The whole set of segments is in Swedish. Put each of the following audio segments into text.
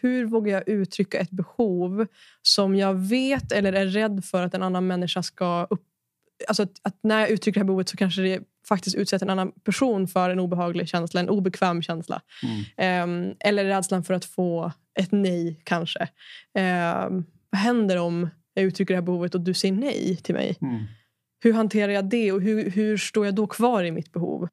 Hur vågar jag uttrycka ett behov som jag vet eller är rädd för att en annan människa ska upp... Alltså att, att när jag uttrycker det här behovet så kanske det faktiskt utsätter en annan person för en obehaglig känsla, en obekväm känsla. Um, eller rädslan för att få ett nej kanske. Um, vad händer om jag uttrycker det här behovet och du säger nej till mig? Mm. Hur hanterar jag det och hur, hur står jag då kvar i mitt behov?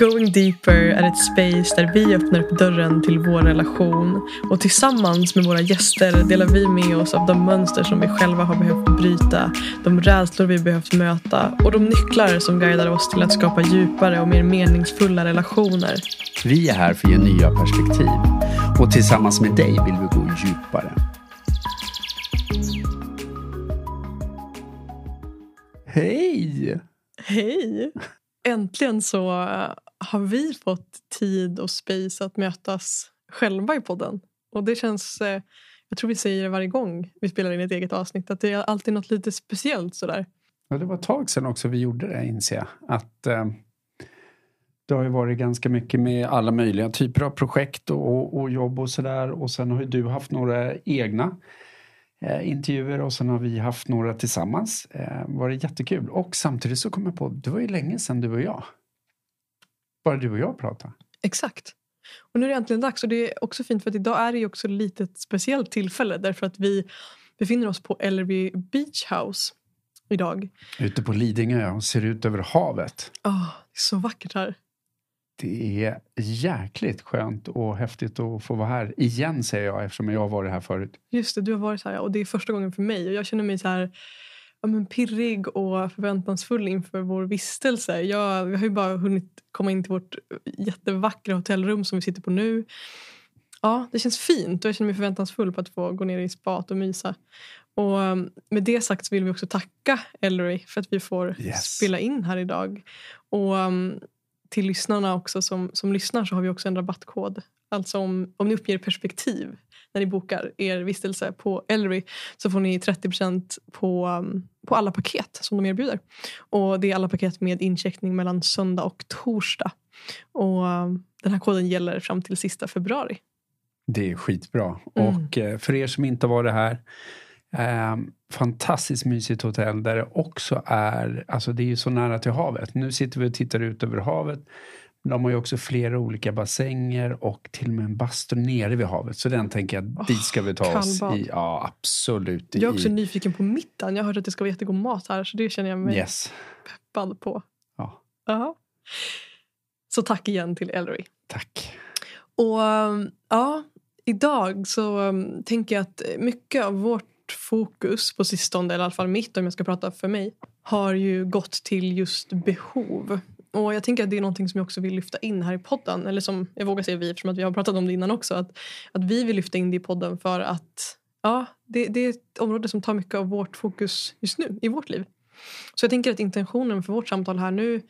Going Deeper är ett space där vi öppnar upp dörren till vår relation och tillsammans med våra gäster delar vi med oss av de mönster som vi själva har behövt bryta, de rädslor vi behövt möta och de nycklar som guidar oss till att skapa djupare och mer meningsfulla relationer. Vi är här för att ge nya perspektiv och tillsammans med dig vill vi gå djupare. Hej! Hej! Äntligen så har vi fått tid och space att mötas själva i podden. Och det känns, eh, jag tror vi säger det varje gång vi spelar in ett eget avsnitt, att det är alltid något lite speciellt sådär. Ja, det var ett tag sedan också vi gjorde det inser jag. Att, eh, det har ju varit ganska mycket med alla möjliga typer av projekt och, och jobb och sådär. Och sen har ju du haft några egna eh, intervjuer och sen har vi haft några tillsammans. Eh, varit jättekul. Och samtidigt så kom jag på, det var ju länge sedan du och jag. Bara du och jag pratade. Exakt. Och nu är det äntligen dags. Och det är också fint för att idag är det också lite ett speciellt tillfälle därför att vi befinner oss på Ellerby Beach House idag. Ute på Lidingö och ser ut över havet. Oh, det är så vackert här. Det är jäkligt skönt och häftigt att få vara här igen säger jag eftersom jag har varit här förut. Just det, du har varit här och det är första gången för mig. Och jag känner mig så här ja, men pirrig och förväntansfull inför vår vistelse. Jag, vi har ju bara hunnit komma in till vårt jättevackra hotellrum som vi sitter på nu. Ja, det känns fint och jag känner mig förväntansfull på att få gå ner i spat och mysa. Och um, med det sagt så vill vi också tacka Ellery för att vi får Yes. spela in här idag. Och um, till lyssnarna också som, som lyssnar så har vi också en rabattkod. Alltså om, om ni uppger perspektiv när ni bokar er vistelse på Ellery så får ni 30% på, um, på alla paket som de erbjuder. Och det är alla paket med incheckning mellan söndag och torsdag. Och um, den här koden gäller fram till sista februari. Det är skitbra. Mm. Och eh, för er som inte har varit här. Eh, fantastiskt mysigt hotell där det också är, alltså det är ju så nära till havet. Nu sitter vi och tittar ut över havet. De har ju också flera olika bassänger och till och med en bastu nere vid havet. Så den tänker jag, Åh, dit ska vi ta oss i. Ja, absolut. Jag är också i, nyfiken på middagen. Jag har hört att det ska vara jättegod mat här så det känner jag mig Yes. peppad på. Ja, Ja. Så tack igen till Ellery. tack. Och um, ja, idag så um, tänker jag att mycket av vårt fokus på sistone, eller i alla fall mitt om jag ska prata för mig, har ju gått till just behov. Och jag tänker att det är någonting som jag också vill lyfta in här i podden. Eller som jag vågar säga vi eftersom att vi har pratat om det innan också. Att, att vi vill lyfta in det i podden för att ja, det, det är ett område som tar mycket av vårt fokus just nu i vårt liv. Så jag tänker att intentionen för vårt samtal här nu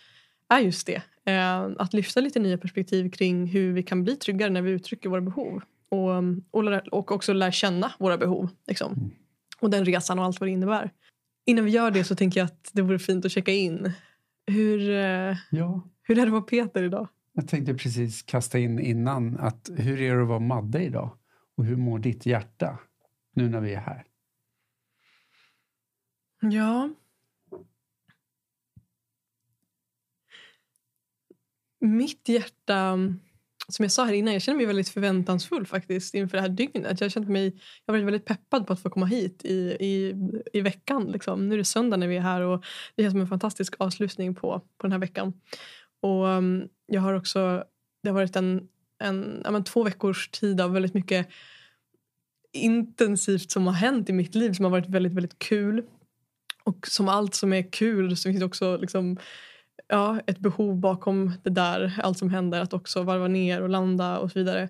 är just det. Eh, att lyfta lite nya perspektiv kring hur vi kan bli tryggare när vi uttrycker våra behov. Och, och, och också lära känna våra behov. Liksom. Och den resan och allt vad det innebär. Innan vi gör det så tänker jag att det vore fint att checka in. Hur, eh, Ja, hur är det att vara Peter idag? jag tänkte precis kasta in innan att hur är det att vara Madde idag? Och hur mår ditt hjärta nu när vi är här? Ja. Mitt hjärta, som jag sa här innan, jag känner mig väldigt förväntansfull faktiskt inför det här dygnet. Jag, har känt mig, jag har varit väldigt peppad på att få komma hit i, i, i veckan. Liksom. Nu är det söndag när vi är här och det känns som en fantastisk avslutning på, på den här veckan. Och um, jag har också, det har varit en, en ja, men två veckors tid av väldigt mycket intensivt som har hänt i mitt liv som har varit väldigt, väldigt kul. Och som allt som är kul så finns det också liksom, ja, ett behov bakom det där, allt som händer, att också varva ner och landa och så vidare.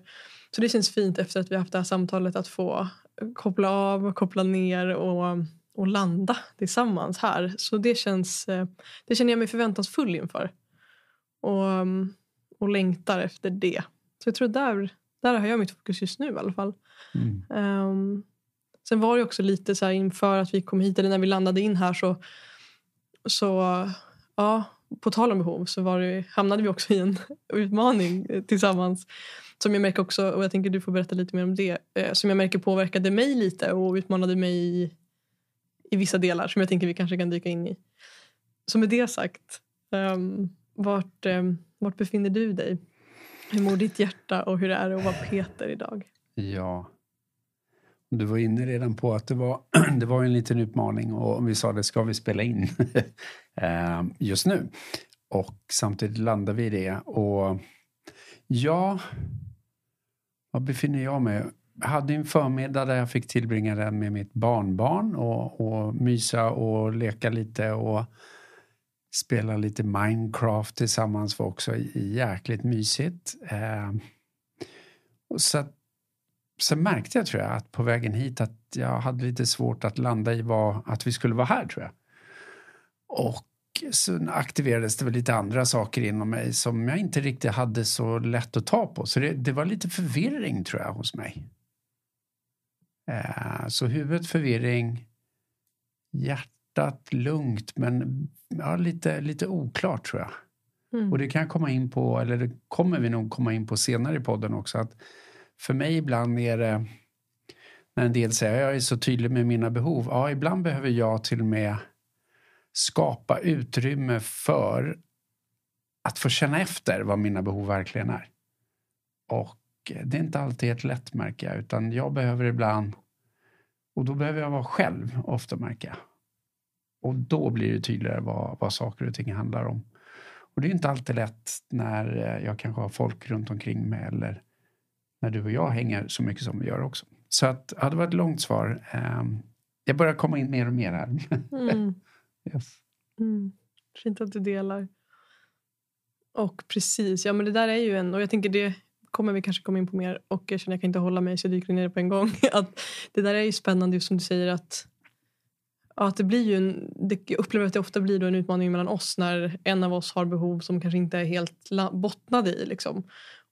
Så det känns fint efter att vi har haft det här samtalet att få koppla av, koppla ner och, och landa tillsammans här. Så det känns, eh, det känner jag mig förväntansfull inför. Och, um, och längtar efter det. Så jag tror där, där har jag mitt fokus just nu i alla fall. Mm. Ehm, sen var det också lite så inför att vi kom hit, eller när vi landade in här så, så ja, på tal om behov så var det, hamnade vi också i en utmaning eh, tillsammans. Som jag märker också, och jag tänker du får berätta lite mer om det. Eh, som jag märker påverkade mig lite och utmanade mig i, i vissa delar som jag tänker vi kanske kan dyka in i. Så med det sagt, um, vart, um, vart befinner du dig? Hur mår ditt hjärta och hur är det att vara Peter idag? Ja, du var inne redan på att det var, det var en liten utmaning och vi sa det ska vi spela in ehm, just nu. Och samtidigt landade vi i det. Och ja, var befinner jag mig? Jag hade en förmiddag där jag fick tillbringa den med mitt barnbarn och, och mysa och leka lite och spela lite Minecraft tillsammans var också jäkligt mysigt. Eh, och så sen märkte jag tror jag att på vägen hit att jag hade lite svårt att landa i vad, att vi skulle vara här tror jag. Och så aktiverades det väl lite andra saker inom mig som jag inte riktigt hade så lätt att ta på. Så det, det var lite förvirring tror jag hos mig. Eh, så huvudet förvirring, hjärtat lugnt men ja, lite, lite oklart tror jag. Mm. Och det kan jag komma in på, eller det kommer vi nog komma in på senare i podden också. att för mig ibland är det när en del säger att jag är så tydlig med mina behov. Ja, ibland behöver jag till och med skapa utrymme för att få känna efter vad mina behov verkligen är. Och det är inte alltid helt lätt märker jag, utan jag behöver ibland och då behöver jag vara själv ofta märker jag. Och då blir det tydligare vad, vad saker och ting handlar om. Och det är inte alltid lätt när jag kanske har folk runt omkring mig eller när du och jag hänger så mycket som vi gör också. Så att, ja, det var ett långt svar. Um, jag börjar komma in mer och mer här. Mm. yes. mm. Fint att du delar. Och precis, ja men det där är ju en, och jag tänker det kommer vi kanske komma in på mer och jag känner jag kan inte hålla mig så jag dyker ner på en gång. att det där är ju spännande just som du säger att att det blir ju en, det, jag upplever att det ofta blir då en utmaning mellan oss när en av oss har behov som kanske inte är helt bottnade i. Liksom.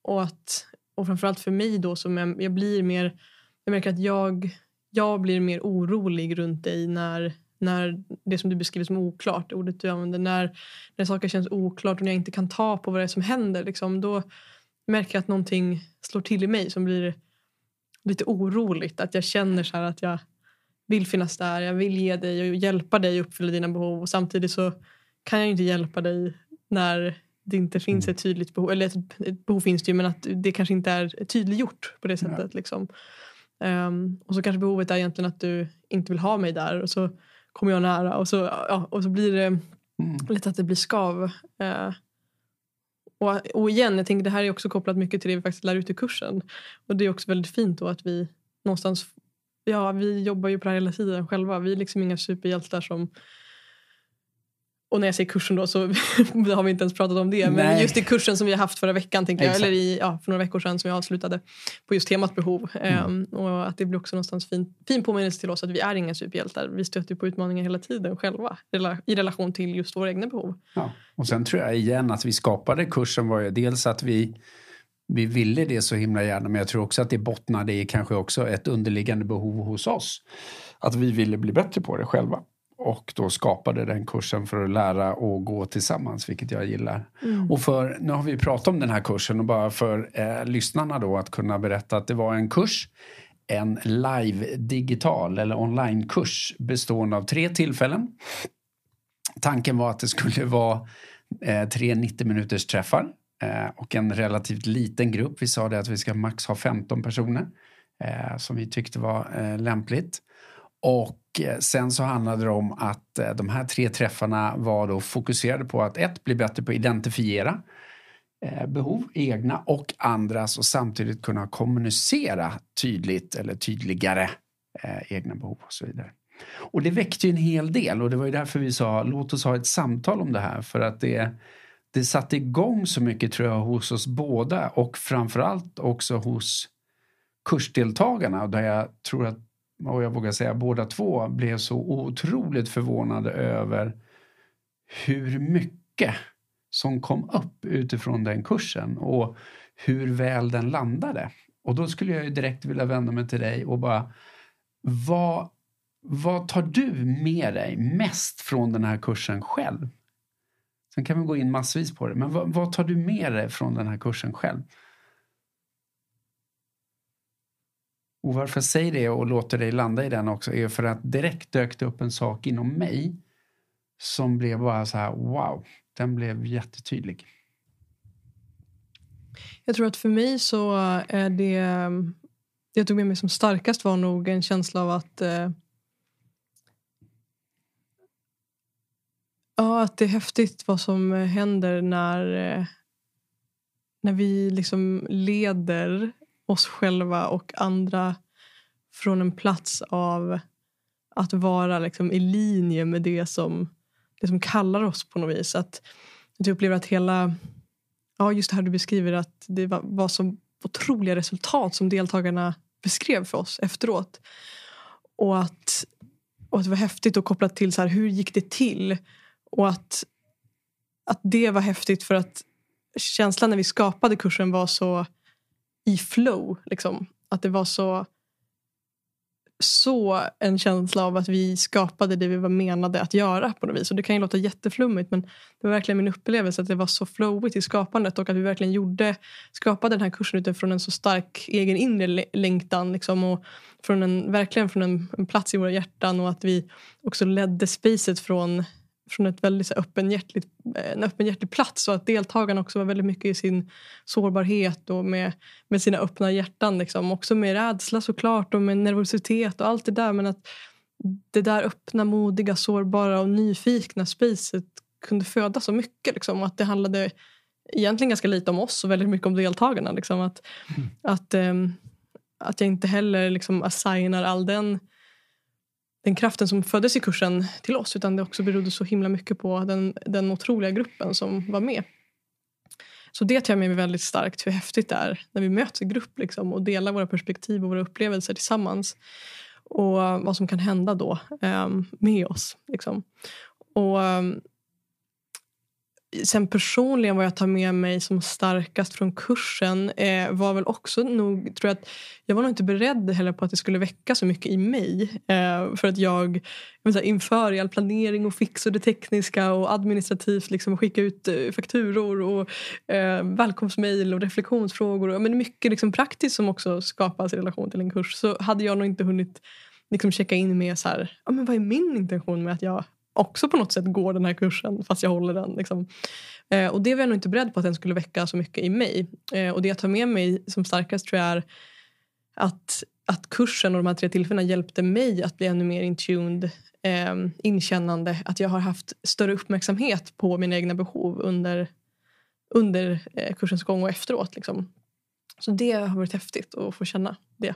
Och att och framförallt för mig då som jag, jag blir mer, jag märker att jag, jag blir mer orolig runt dig när, när det som du beskriver som oklart, ordet du använder, när, när saker känns oklart och när jag inte kan ta på vad det är som händer, liksom, då märker jag att någonting slår till i mig som blir lite oroligt. Att jag känner så att jag vill finnas där, jag vill ge dig och hjälpa dig uppfylla dina behov och samtidigt så kan jag inte hjälpa dig när det inte finns mm. ett tydligt behov. Eller ett, ett, behov finns det ju men att det kanske inte är tydliggjort på det sättet. Ja. Liksom. Um, och så kanske behovet är egentligen att du inte vill ha mig där och så kommer jag nära och så, ja, och så blir det mm. lite att det blir skav. Uh, och, och igen, jag tänker det här är också kopplat mycket till det vi faktiskt lär ut i kursen. Och det är också väldigt fint då att vi någonstans, ja vi jobbar ju på det här hela tiden själva. Vi är liksom inga superhjältar som och när jag säger kursen då så har vi inte ens pratat om det. Nej. Men just i kursen som vi har haft förra veckan, tänker jag, eller i, ja, för några veckor sedan som jag avslutade på just temat behov. Mm. Um, och att det blir också någonstans fin, fin påminnelse till oss att vi är inga superhjältar. Vi stöter på utmaningar hela tiden själva i relation till just våra egna behov. Ja. Och sen tror jag igen att vi skapade kursen var ju dels att vi vi ville det så himla gärna men jag tror också att det bottnade i kanske också ett underliggande behov hos oss. Att vi ville bli bättre på det själva och då skapade den kursen för att lära och gå tillsammans, vilket jag gillar. Mm. Och för, nu har vi pratat om den här kursen och bara för eh, lyssnarna då att kunna berätta att det var en kurs, en live digital eller onlinekurs bestående av tre tillfällen. Tanken var att det skulle vara eh, tre 90 minuters träffar eh, och en relativt liten grupp. Vi sa det att vi ska max ha 15 personer eh, som vi tyckte var eh, lämpligt. Och Eh, sen så handlade det om att eh, de här tre träffarna var då fokuserade på att ett, bli bättre på att identifiera eh, behov, egna och andras och samtidigt kunna kommunicera tydligt eller tydligare egna behov och så vidare. Och det väckte ju en hel del och det var ju därför vi sa låt oss ha ett samtal om det här för att det, det satte igång så mycket tror jag hos oss båda och framförallt också hos kursdeltagarna där jag tror att och jag vågar säga båda två, blev så otroligt förvånade över hur mycket som kom upp utifrån den kursen och hur väl den landade. Och då skulle jag ju direkt vilja vända mig till dig och bara vad, vad tar du med dig mest från den här kursen själv? Sen kan vi gå in massvis på det. Men vad, vad tar du med dig från den här kursen själv? Och varför jag säger det och låter dig landa i den också är för att direkt dök det upp en sak inom mig som blev bara så här wow, den blev jättetydlig. Jag tror att för mig så är det det jag tog med mig som starkast var nog en känsla av att eh, Ja, att det är häftigt vad som händer när, eh, när vi liksom leder oss själva och andra från en plats av att vara liksom i linje med det som, det som kallar oss på något vis. Att, jag upplever att hela, ja just det här du beskriver, att det var, var så otroliga resultat som deltagarna beskrev för oss efteråt. Och att, och att det var häftigt att koppla till så här, hur gick det till? Och att, att det var häftigt för att känslan när vi skapade kursen var så i flow. Liksom. Att det var så så en känsla av att vi skapade det vi var menade att göra på något vis. Och det kan ju låta jätteflummigt men det var verkligen min upplevelse att det var så flowigt i skapandet och att vi verkligen gjorde, skapade den här kursen utifrån en så stark egen inre längtan liksom, och från en, verkligen från en, en plats i våra hjärtan och att vi också ledde spacet från från ett väldigt öppenhjärtligt, eh, en öppenhjärtig plats och att deltagarna också var väldigt mycket i sin sårbarhet och med, med sina öppna hjärtan. Liksom. Också med rädsla såklart och med nervositet och allt det där. Men att det där öppna, modiga, sårbara och nyfikna spacet kunde föda så mycket. Liksom. Att det handlade egentligen ganska lite om oss och väldigt mycket om deltagarna. Liksom. Att, mm. att, um, att jag inte heller liksom assignar all den den kraften som föddes i kursen till oss utan det också berodde så himla mycket på den, den otroliga gruppen som var med. Så det tar jag med mig väldigt starkt hur häftigt det är när vi möts i grupp liksom, och delar våra perspektiv och våra upplevelser tillsammans. Och eh, vad som kan hända då eh, med oss. Liksom. Och ehm, Sen personligen vad jag tar med mig som starkast från kursen eh, var väl också nog, tror jag att jag var nog inte beredd heller på att det skulle väcka så mycket i mig. Eh, för att jag, jag säga, inför all planering och fix och det tekniska och administrativt liksom skicka ut eh, fakturor och eh, välkomstmejl och reflektionsfrågor. Men mycket liksom praktiskt som också skapas i relation till en kurs så hade jag nog inte hunnit liksom checka in med så här, ja, men vad är min intention med att jag också på något sätt går den här kursen fast jag håller den. Liksom. Eh, och det var jag nog inte beredd på att den skulle väcka så mycket i mig. Eh, och det jag tar med mig som starkast tror jag är att, att kursen och de här tre tillfällena hjälpte mig att bli ännu mer intuned, eh, inkännande. Att jag har haft större uppmärksamhet på mina egna behov under, under eh, kursens gång och efteråt. Liksom. Så det har varit häftigt att få känna det.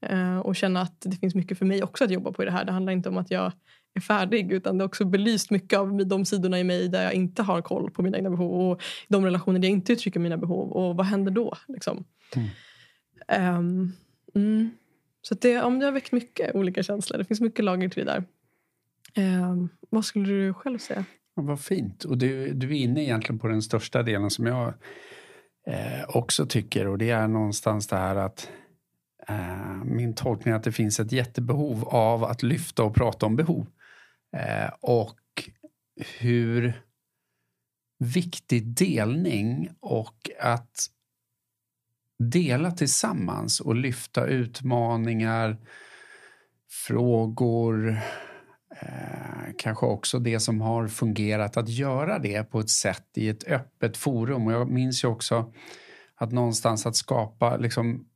Eh, och känna att det finns mycket för mig också att jobba på i det här. Det handlar inte om att jag är färdig utan det har också belyst mycket av de sidorna i mig där jag inte har koll på mina egna behov och de relationer där jag inte uttrycker mina behov och vad händer då? Liksom. Mm. Um, mm. Så det, om det har väckt mycket olika känslor. Det finns mycket lager till det där. Um, vad skulle du själv säga? Ja, vad fint. Och du, du är inne egentligen på den största delen som jag eh, också tycker och det är någonstans det här att Eh, min tolkning är att det finns ett jättebehov av att lyfta och prata om behov. Eh, och hur viktig delning och att dela tillsammans och lyfta utmaningar, frågor, eh, kanske också det som har fungerat, att göra det på ett sätt i ett öppet forum. Och jag minns ju också att någonstans att skapa, liksom,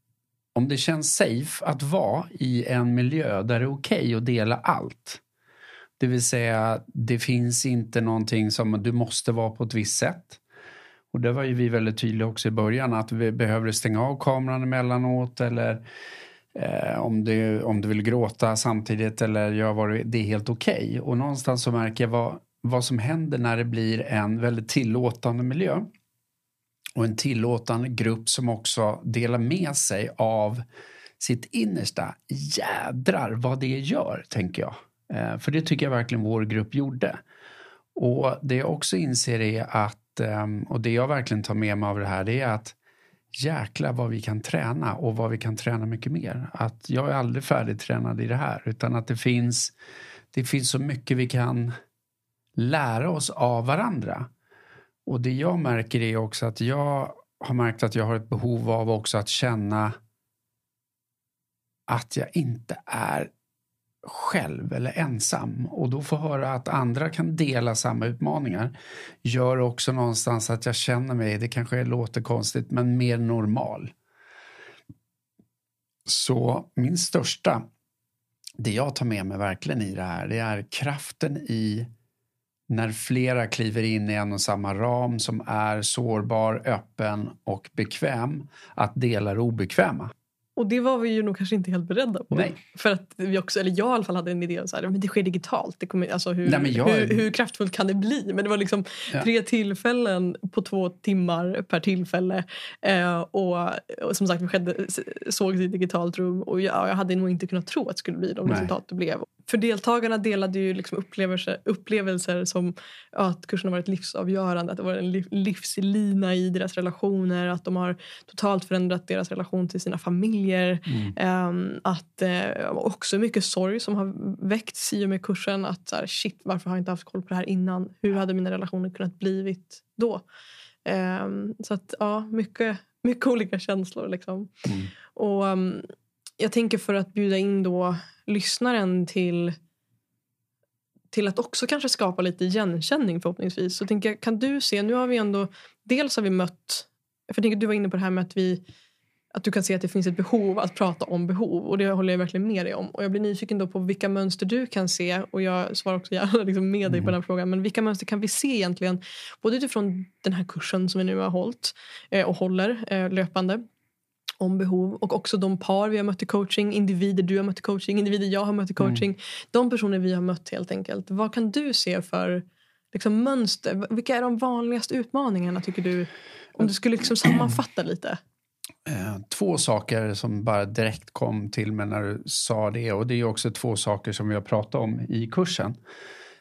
om det känns safe att vara i en miljö där det är okej okay att dela allt det vill säga, det finns inte någonting som du måste vara på ett visst sätt. Och det var ju vi väldigt tydliga också i början att vi behöver stänga av kameran emellanåt eller eh, om, du, om du vill gråta samtidigt eller göra vad du Det är helt okej. Okay. Och någonstans så märker jag vad, vad som händer när det blir en väldigt tillåtande miljö. Och en tillåtande grupp som också delar med sig av sitt innersta. Jädrar vad det gör, tänker jag. Eh, för det tycker jag verkligen vår grupp gjorde. Och det jag också inser är att, eh, och det jag verkligen tar med mig av det här, det är att jäkla vad vi kan träna och vad vi kan träna mycket mer. Att jag är aldrig färdigtränad i det här utan att det finns, det finns så mycket vi kan lära oss av varandra. Och det jag märker är också att jag har märkt att jag har ett behov av också att känna att jag inte är själv eller ensam och då få höra att andra kan dela samma utmaningar gör också någonstans att jag känner mig, det kanske låter konstigt, men mer normal. Så min största, det jag tar med mig verkligen i det här, det är kraften i när flera kliver in i en och samma ram som är sårbar, öppen och bekväm, att dela det obekväma. Och det var vi ju nog kanske inte helt beredda på. Nej. För att vi också, eller jag i alla fall hade en idé om så här, men det sker digitalt. Det kommer, alltså hur, Nej, jag- hur, hur kraftfullt kan det bli? Men det var liksom Ja. tre tillfällen på två timmar per tillfälle. Eh, och, och som sagt, vi skedde, sågs i ett digitalt rum och jag, jag hade nog inte kunnat tro att det skulle bli de Nej. resultat det blev. För deltagarna delade ju liksom upplevelser, upplevelser som ja, att kursen har varit livsavgörande, att det var en liv, livslina i deras relationer, att de har totalt förändrat deras relation till sina familjer. Mm. Ehm, att eh, också mycket sorg som har väckts i och med kursen. Att så här, shit, varför har jag inte haft koll på det här innan? Hur hade mina relationer kunnat blivit då? Ehm, så att ja, mycket, mycket olika känslor liksom. Mm. Och um, jag tänker för att bjuda in då lyssnaren till till att också kanske skapa lite igenkänning förhoppningsvis. Så tänker jag, kan du se, nu har vi ändå, dels har vi mött, för jag tänker du var inne på det här med att vi att du kan se att det finns ett behov att prata om behov och det håller jag verkligen med dig om. Och jag blir nyfiken då på vilka mönster du kan se och jag svarar också gärna liksom med dig på den här frågan. Men vilka mönster kan vi se egentligen både utifrån den här kursen som vi nu har hållit eh, och håller eh, löpande om behov och också de par vi har mött i coaching, individer du har mött i coaching, individer jag har mött i coaching. De personer vi har mött helt enkelt. Vad kan du se för liksom, mönster? Vilka är de vanligaste utmaningarna tycker du? Om du skulle liksom sammanfatta lite. Eh, Två saker som bara direkt kom till mig när du sa det och det är också två saker som vi har pratat om i kursen.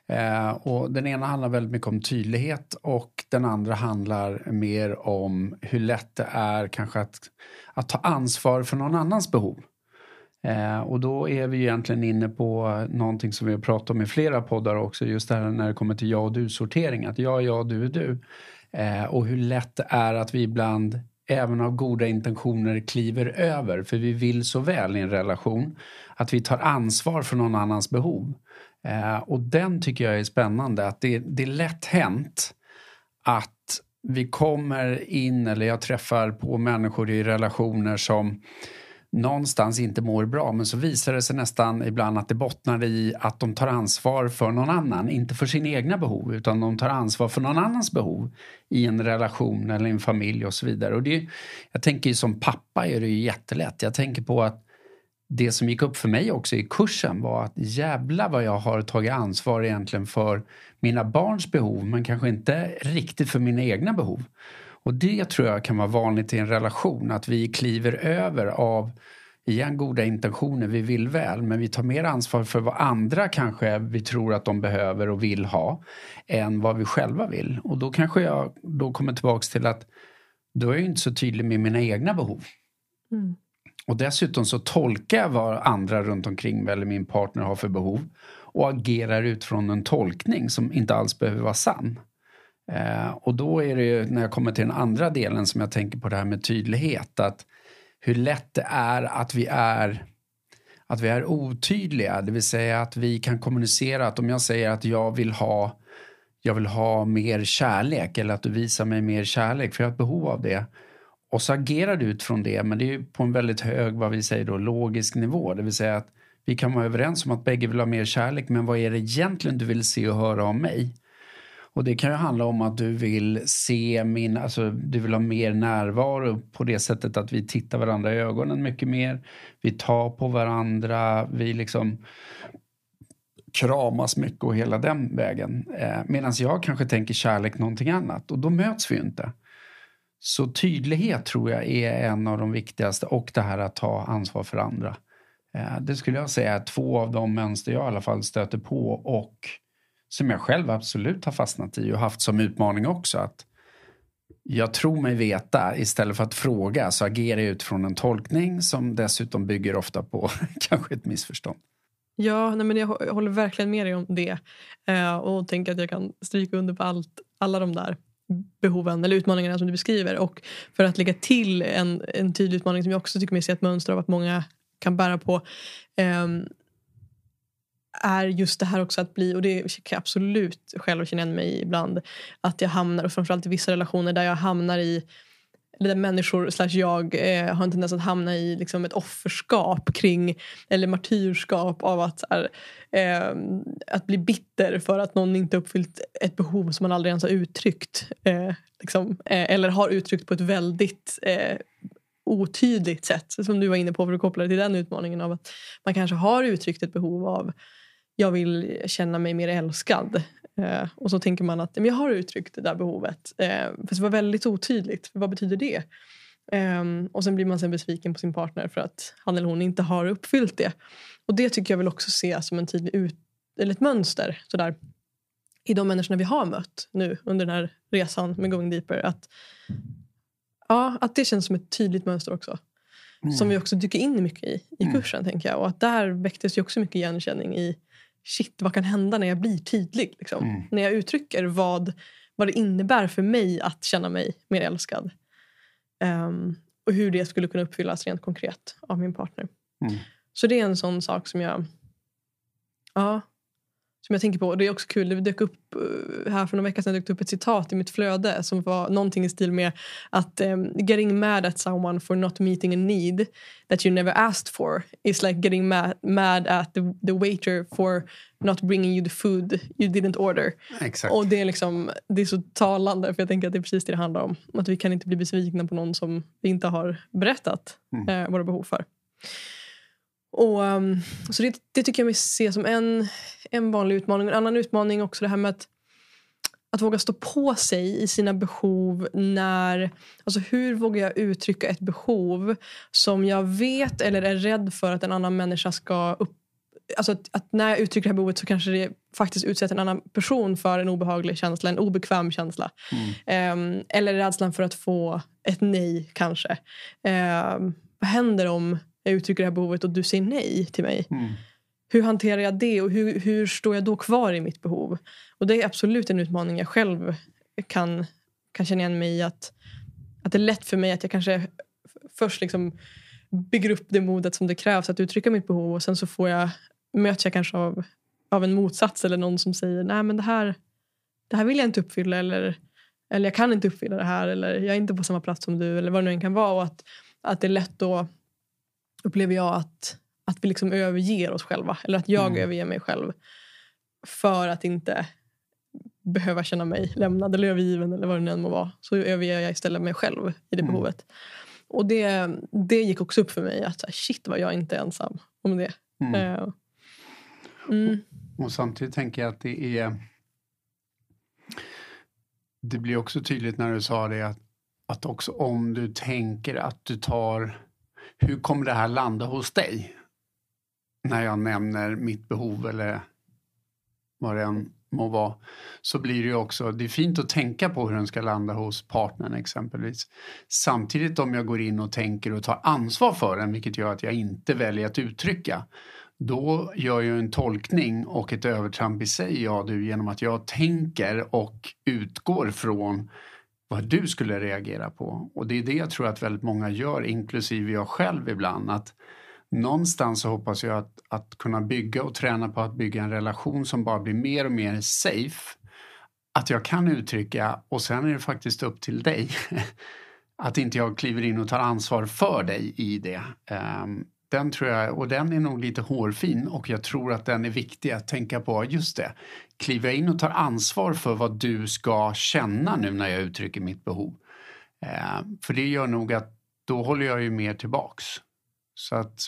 Eh, och den ena handlar väldigt mycket om tydlighet och den andra handlar mer om hur lätt det är kanske att, att ta ansvar för någon annans behov. Eh, och då är vi ju egentligen inne på någonting som vi har pratat om i flera poddar också, just det här när det kommer till jag och du-sortering, att jag jag, du är du. Eh, och hur lätt det är att vi ibland även av goda intentioner kliver över, för vi vill så väl i en relation, att vi tar ansvar för någon annans behov. Eh, och den tycker jag är spännande, att det, det är lätt hänt att vi kommer in, eller jag träffar på människor i relationer som någonstans inte mår bra men så visar det sig nästan ibland att det bottnar i att de tar ansvar för någon annan, inte för sina egna behov utan de tar ansvar för någon annans behov i en relation eller en familj och så vidare. Och det, jag tänker ju som pappa är det ju jättelätt. Jag tänker på att det som gick upp för mig också i kursen var att jävla vad jag har tagit ansvar egentligen för mina barns behov men kanske inte riktigt för mina egna behov. Och det tror jag kan vara vanligt i en relation, att vi kliver över av igen goda intentioner, vi vill väl, men vi tar mer ansvar för vad andra kanske vi tror att de behöver och vill ha än vad vi själva vill. Och då kanske jag då kommer tillbaks till att då är jag inte så tydlig med mina egna behov. Mm. Och dessutom så tolkar jag vad andra runt omkring mig eller min partner har för behov och agerar utifrån en tolkning som inte alls behöver vara sann. Eh, och då är det ju när jag kommer till den andra delen som jag tänker på det här med tydlighet att hur lätt det är att vi är att vi är otydliga, det vill säga att vi kan kommunicera att om jag säger att jag vill ha jag vill ha mer kärlek eller att du visar mig mer kärlek för jag har ett behov av det. Och så agerar du utifrån det men det är ju på en väldigt hög, vad vi säger då, logisk nivå. Det vill säga att vi kan vara överens om att bägge vill ha mer kärlek men vad är det egentligen du vill se och höra om mig? Och det kan ju handla om att du vill se min, alltså du vill ha mer närvaro på det sättet att vi tittar varandra i ögonen mycket mer. Vi tar på varandra, vi liksom kramas mycket och hela den vägen. Eh, Medan jag kanske tänker kärlek någonting annat och då möts vi ju inte. Så tydlighet tror jag är en av de viktigaste och det här att ta ansvar för andra. Eh, det skulle jag säga är två av de mönster jag i alla fall stöter på och som jag själv absolut har fastnat i och haft som utmaning också. att Jag tror mig veta istället för att fråga så agerar jag utifrån en tolkning som dessutom bygger ofta på kanske ett missförstånd. Ja, nej, men jag jag håller verkligen med dig om det. Eh, och tänker att jag kan stryka under på allt, alla de där behoven eller utmaningarna som du beskriver. Och för att lägga till en, en tydlig utmaning som jag också tycker mig se ett mönster av att många kan bära på. Um, är just det här också att bli, och det kan jag absolut själv känna igen mig i ibland, att jag hamnar, och framförallt i vissa relationer där jag hamnar i där människor slash jag eh, har en tendens att hamna i liksom ett offerskap kring eller martyrskap av att, här, eh, att bli bitter för att någon inte uppfyllt ett behov som man aldrig ens har uttryckt. Eh, liksom, eh, eller har uttryckt på ett väldigt eh, otydligt sätt. Som du var inne på för att koppla det till den utmaningen av att man kanske har uttryckt ett behov av jag vill känna mig mer älskad. Eh, och så tänker man att men jag har uttryckt det där behovet. Eh, fast det var väldigt otydligt. Vad betyder det? Eh, och sen blir man sen besviken på sin partner för att han eller hon inte har uppfyllt det. Och det tycker jag vill också se som en tydlig ut, eller ett mönster sådär, i de människorna vi har mött nu under den här resan med Going Deeper. Att, ja, att det känns som ett tydligt mönster också. Mm. Som vi också dyker in mycket i i mm. kursen. Mm. tänker jag. Och att där väcktes ju också mycket igenkänning i shit, vad kan hända när jag blir tydlig? Liksom? Mm. När jag uttrycker vad, vad det innebär för mig att känna mig mer älskad. Um, och hur det skulle kunna uppfyllas rent konkret av min partner. Mm. Så det är en sån sak som jag ja, som jag tänker på. Det är också kul, det dök upp eh, här för några veckor sedan dök upp ett citat i mitt flöde som var någonting i stil med att um, getting mad at someone for not meeting a need that you never asked for is like getting mad, mad at the, the waiter for not bringing you the food you didn't order. Exakt. Och det är, liksom, det är så talande för jag tänker att det är precis det det handlar om. Att vi kan inte bli besvikna på någon som vi inte har berättat mm. eh, våra behov för. Och, um, så det, det, tycker jag mig se som en, en vanlig utmaning. En annan utmaning också det här med att, att våga stå på sig i sina behov. när... Alltså hur vågar jag uttrycka ett behov som jag vet eller är rädd för att en annan människa ska upp Alltså att, att, när jag uttrycker det här behovet så kanske det faktiskt utsätter en annan person för en obehaglig känsla, en obekväm känsla. Mm. Um, eller rädslan för att få ett nej kanske. Um, vad händer om jag uttrycker det här behovet och du säger nej till mig. Mm. Hur hanterar jag det och hur, hur står jag då kvar i mitt behov? Och Det är absolut en utmaning jag själv kan, kan känna igen mig i. Att, att det är lätt för mig att jag kanske först liksom bygger upp det modet som det krävs att uttrycka mitt behov och sen så får jag, möts jag kanske av, av en motsats eller någon som säger nej men det här, det här vill jag inte uppfylla eller, eller jag kan inte uppfylla det här eller jag är inte på samma plats som du eller vad det nu än kan vara. Och att, att det är lätt då upplever jag att, att vi liksom överger oss själva. Eller att jag mm. överger mig själv. För att inte behöva känna mig lämnad eller övergiven eller vad det nu än må vara. Så överger jag istället mig själv i det mm. behovet. Och det, det gick också upp för mig att shit vad jag inte är ensam om det. Mm. Uh, mm. Och, och, samtidigt tänker jag att det är det blir också tydligt när du sa det att, att också om du tänker att du tar hur kommer det här landa hos dig? När jag nämner mitt behov eller vad det än må vara. Så blir det ju också, det är fint att tänka på hur den ska landa hos partnern exempelvis. Samtidigt om jag går in och tänker och tar ansvar för den, vilket gör att jag inte väljer att uttrycka. Då gör jag en tolkning och ett övertramp i sig, ja du, genom att jag tänker och utgår från vad du skulle reagera på. Och det är det jag tror att väldigt många gör, inklusive jag själv ibland. Att någonstans så hoppas jag att, att kunna bygga och träna på att bygga en relation som bara blir mer och mer safe. Att jag kan uttrycka och sen är det faktiskt upp till dig. att inte jag kliver in och tar ansvar för dig i det. Um, den tror jag, och den är nog lite hårfin och jag tror att den är viktig att tänka på. Just det, kliver jag in och tar ansvar för vad du ska känna nu när jag uttrycker mitt behov. Eh, för det gör nog att då håller jag ju mer tillbaks. Så att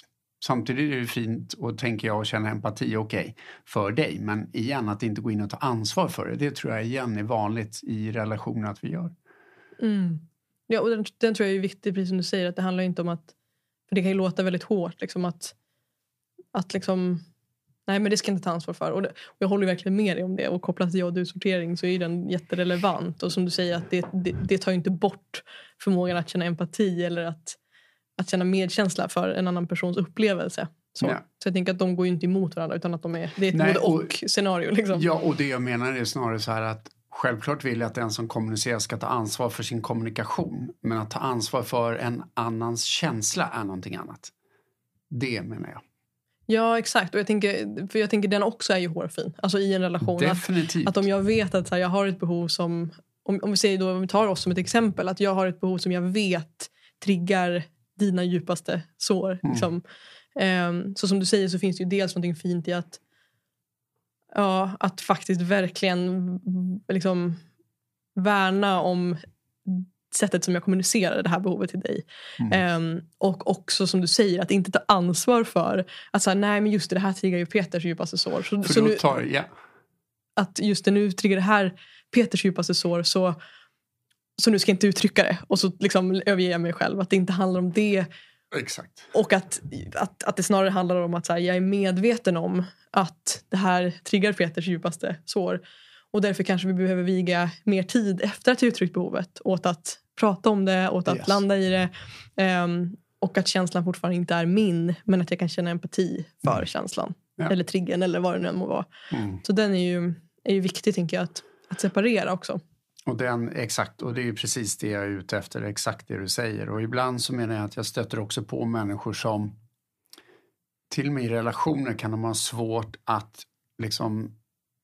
samtidigt är det fint och tänker jag och känna empati, okej, okay, för dig. Men igen, att inte gå in och ta ansvar för det, det tror jag igen är vanligt i relationer att vi gör. Mm. Ja, och den, den, tror jag är viktig, precis som du säger, att det handlar inte om att för det kan ju låta väldigt hårt liksom att, att liksom, nej men det ska jag inte ta ansvar för. Och, det, och jag håller verkligen med dig om det. Och kopplat till jag och du-sortering så är den jätterelevant. Och som du säger, att det, det, det tar inte bort förmågan att känna empati eller att, att känna medkänsla för en annan persons upplevelse. Så, ja. så jag tänker att de går inte emot varandra utan att de är, det är ett både och, och scenario. Liksom. Ja, och det jag menar är snarare så här att Självklart vill jag att den som kommunicerar ska ta ansvar för sin kommunikation. Men att ta ansvar för en annans känsla är någonting annat. Det menar jag. Ja, exakt. Och jag tänker, för jag tänker den också är ju hårfin. Alltså i en relation. Definitivt. Att, att om jag vet att här, jag har ett behov som... Om, om, vi säger då, om vi tar oss som ett exempel. Att jag har ett behov som jag vet triggar dina djupaste sår. Mm. Liksom. Um, så som du säger så finns det ju dels något fint i att ja, att faktiskt verkligen liksom värna om sättet som jag kommunicerar det här behovet till dig. Mm. Um, och också som du säger, att inte ta ansvar för att säga nej men just det, det här triggar ju Peters djupaste sår. Så, för så nu, tar, yeah. Att just det, nu triggar det här Peters djupaste sår så, så nu ska jag inte uttrycka det. Och så liksom överger jag mig själv. Att det inte handlar om det. Exakt. Och att, att, att det snarare handlar om att här, jag är medveten om att det här triggar Peters djupaste sår. Och därför kanske vi behöver viga mer tid efter att ha uttryckt behovet åt att prata om det, åt att yes. landa i det. Um, och att känslan fortfarande inte är min men att jag kan känna empati för mm. känslan. Ja. Eller triggern eller vad det nu må vara. Mm. Så den är ju, är ju viktig tänker jag att, att separera också. Och den, exakt, och det är precis det jag är ute efter, exakt det du säger. Och ibland så menar jag att jag stöter också på människor som till och med i relationer kan de ha svårt att liksom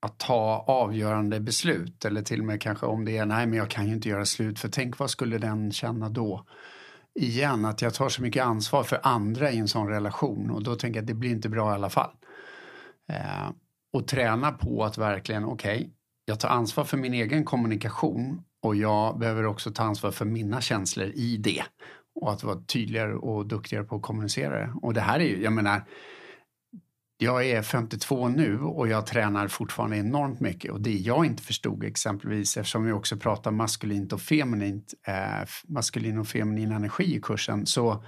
att ta avgörande beslut eller till och med kanske om det är nej men jag kan ju inte göra slut för tänk vad skulle den känna då? Igen, att jag tar så mycket ansvar för andra i en sån relation och då tänker jag att det blir inte bra i alla fall. Eh, och träna på att verkligen, okej, okay, jag tar ansvar för min egen kommunikation och jag behöver också ta ansvar för mina känslor i det och att vara tydligare och duktigare på att kommunicera det. Och det här är ju, jag menar, jag är 52 nu och jag tränar fortfarande enormt mycket och det jag inte förstod exempelvis eftersom vi också pratar maskulint och feminint, eh, maskulin och feminin energi i kursen så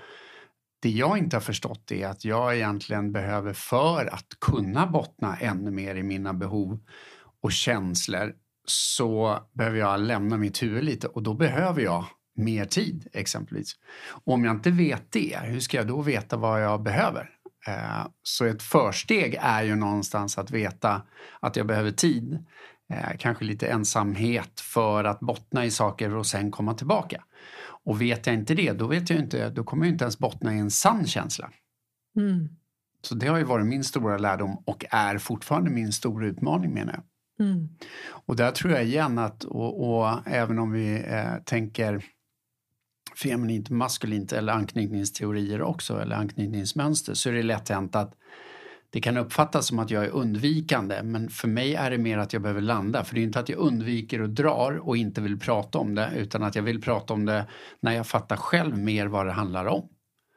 det jag inte har förstått är att jag egentligen behöver för att kunna bottna ännu mer i mina behov och känslor så behöver jag lämna mitt huvud lite och då behöver jag mer tid exempelvis. Och om jag inte vet det, hur ska jag då veta vad jag behöver? Eh, så ett försteg är ju någonstans att veta att jag behöver tid, eh, kanske lite ensamhet för att bottna i saker och sen komma tillbaka. Och vet jag inte det, då, vet jag inte, då kommer jag inte ens bottna i en sann känsla. Mm. Så det har ju varit min stora lärdom och är fortfarande min stora utmaning menar jag. Mm. Och där tror jag igen att, och, och även om vi eh, tänker feminint, maskulint eller anknytningsteorier också eller anknytningsmönster så är det lätt hänt att det kan uppfattas som att jag är undvikande men för mig är det mer att jag behöver landa. För det är inte att jag undviker och drar och inte vill prata om det utan att jag vill prata om det när jag fattar själv mer vad det handlar om.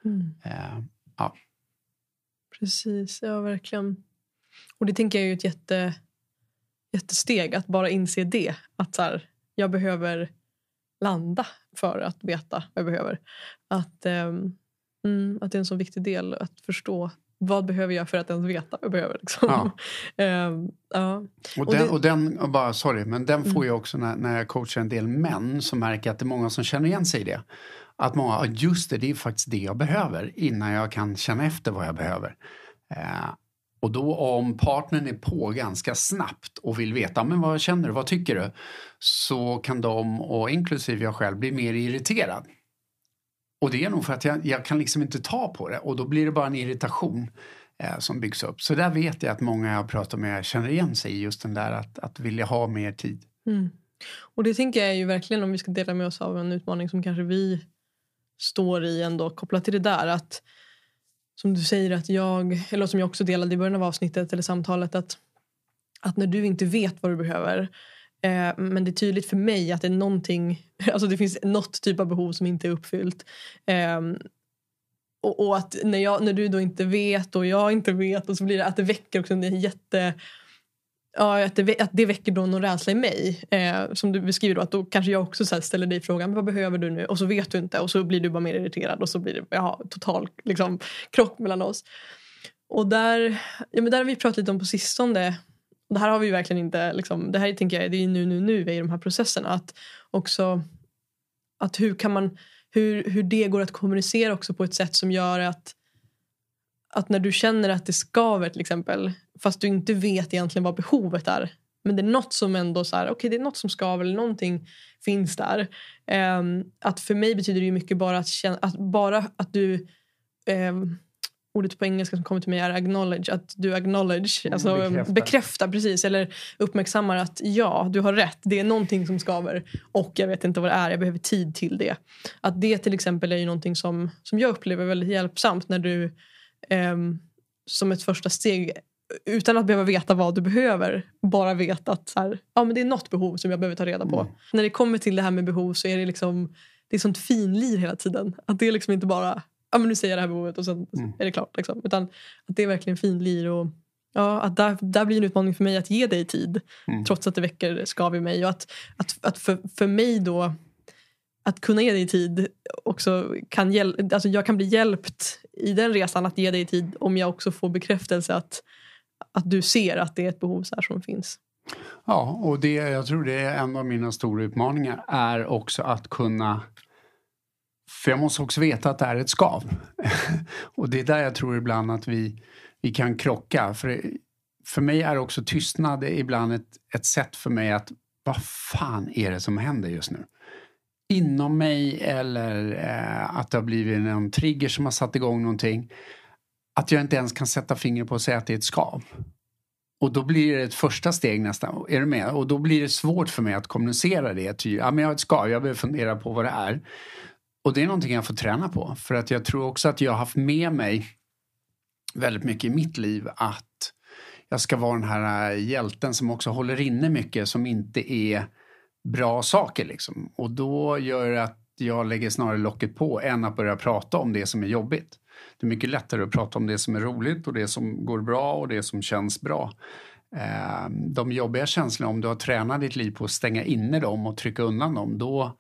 Mm. Uh, ja. Precis, ja verkligen. Och det tänker jag är ett jätte, jättesteg att bara inse det. Att så här, jag behöver landa för att veta vad jag behöver. Att, um, att det är en så viktig del att förstå vad behöver jag för att ens veta vad jag behöver. Liksom. Ja. um, ja. Och, den, och den, och bara, sorry, men den får mm. jag också när, när jag coachar en del män som märker att det är många som känner igen sig i det. Att många, just det, det är faktiskt det jag behöver innan jag kan känna efter vad jag behöver. Uh, och då om partnern är på ganska snabbt och vill veta men vad känner du, vad tycker du? Så kan de, och inklusive jag själv, bli mer irriterad. Och det är nog för att jag, jag kan liksom inte ta på det och då blir det bara en irritation eh, som byggs upp. Så där vet jag att många jag pratar med känner igen sig i just den där att, att vilja ha mer tid. Mm. Och det tänker jag är ju verkligen om vi ska dela med oss av en utmaning som kanske vi står i ändå kopplat till det där att som du säger att jag, eller som jag också delade i början av avsnittet eller samtalet att, att när du inte vet vad du behöver eh, men det är tydligt för mig att det är någonting, alltså det finns något typ av behov som inte är uppfyllt. Eh, och, och, att när, jag, när du då inte vet och jag inte vet och så blir det att det väcker också en jätte Ja, att det, att det väcker då någon rädsla i mig. Eh, som du beskriver då, att då kanske jag också så ställer dig frågan vad behöver du nu? Och så vet du inte och så blir du bara mer irriterad och så blir det ja, total liksom, krock mellan oss. Och där, ja, men där har vi pratat lite om på sistone. Och det här har vi verkligen inte, liksom, det här tänker jag det är nu, nu, nu i de här processerna. Att också, att hur kan man, hur, hur det går att kommunicera också på ett sätt som gör att att när du känner att det skaver till exempel fast du inte vet egentligen vad behovet är Men det är något som ändå så här, okay, det är något som skaver eller någonting finns där. Um, att för mig betyder det ju mycket bara att, känna, att, bara att du um, ordet på engelska som kommer till mig är acknowledge. Att du acknowledge, Mm, alltså bekräftar. bekräftar precis. Eller uppmärksammar att ja, du har rätt. Det är någonting som skaver och jag vet inte vad det är. Jag behöver tid till det. Att det till exempel är ju någonting som, som jag upplever väldigt hjälpsamt när du ehm, som ett första steg utan att behöva veta vad du behöver bara vet att så här, ja, men det är något behov som jag behöver ta reda på. Mm. När det kommer till det här med behov så är det liksom det är sånt finlir hela tiden. Att det är liksom inte bara ja, men nu säger jag det här behovet och sen Mm. är det klart. Liksom. Utan att det är verkligen finlir. Och, ja, att där, där blir en utmaning för mig att ge dig tid Mm. trots att det väcker skav i mig. Och att, att, att för, för mig då att kunna ge dig tid också kan hjäl- alltså jag kan bli hjälpt i den resan att ge dig tid om jag också får bekräftelse att, att du ser att det är ett behov så här som finns. Ja, och det, jag tror det är en av mina stora utmaningar är också att kunna för jag måste också veta att det är ett skav. och det är där jag tror ibland att vi, vi kan krocka. För, för mig är också tystnad ibland ett, ett sätt för mig att vad fan är det som händer just nu? Inom mig eller eh, att det har blivit en trigger som har satt igång någonting. Att jag inte ens kan sätta fingret på och säga att det är ett skav. Och då blir det ett första steg nästan. Är du med? Och då blir det svårt för mig att kommunicera det. Ty, ja, men jag har ett skav, jag behöver fundera på vad det är. Och det är någonting jag får träna på. För att jag tror också att jag har haft med mig väldigt mycket i mitt liv att jag ska vara den här eh, hjälten som också håller inne mycket som inte är bra saker. Liksom. Och då gör det att jag lägger snarare locket på än att börja prata om det som är jobbigt. Det är mycket lättare att prata om det som är roligt och det som går bra och det som känns bra. Eh, de jobbiga känslorna, om du har tränat ditt liv på att stänga inne dem och trycka undan dem, då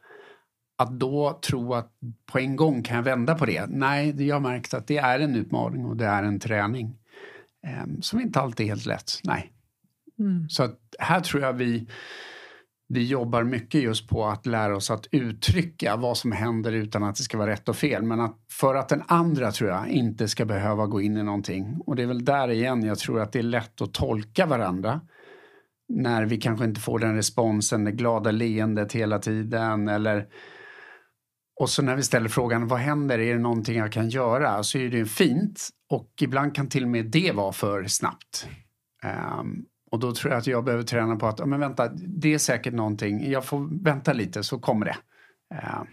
att då tro att på en gång kan jag vända på det. Nej, jag har märkt att det är en utmaning och det är en träning. Eh, som inte alltid är helt lätt, nej. Mm. Så att här tror jag vi, vi jobbar mycket just på att lära oss att uttrycka vad som händer utan att det ska vara rätt och fel. Men att för att den andra tror jag inte ska behöva gå in i någonting. Och det är väl där igen jag tror att det är lätt att tolka varandra. När vi kanske inte får den responsen, det glada leendet hela tiden eller och så när vi ställer frågan vad händer, är det någonting jag kan göra? Så är det ju fint och ibland kan till och med det vara för snabbt. Um, och då tror jag att jag behöver träna på att, men vänta, det är säkert någonting, jag får vänta lite så kommer det. Um,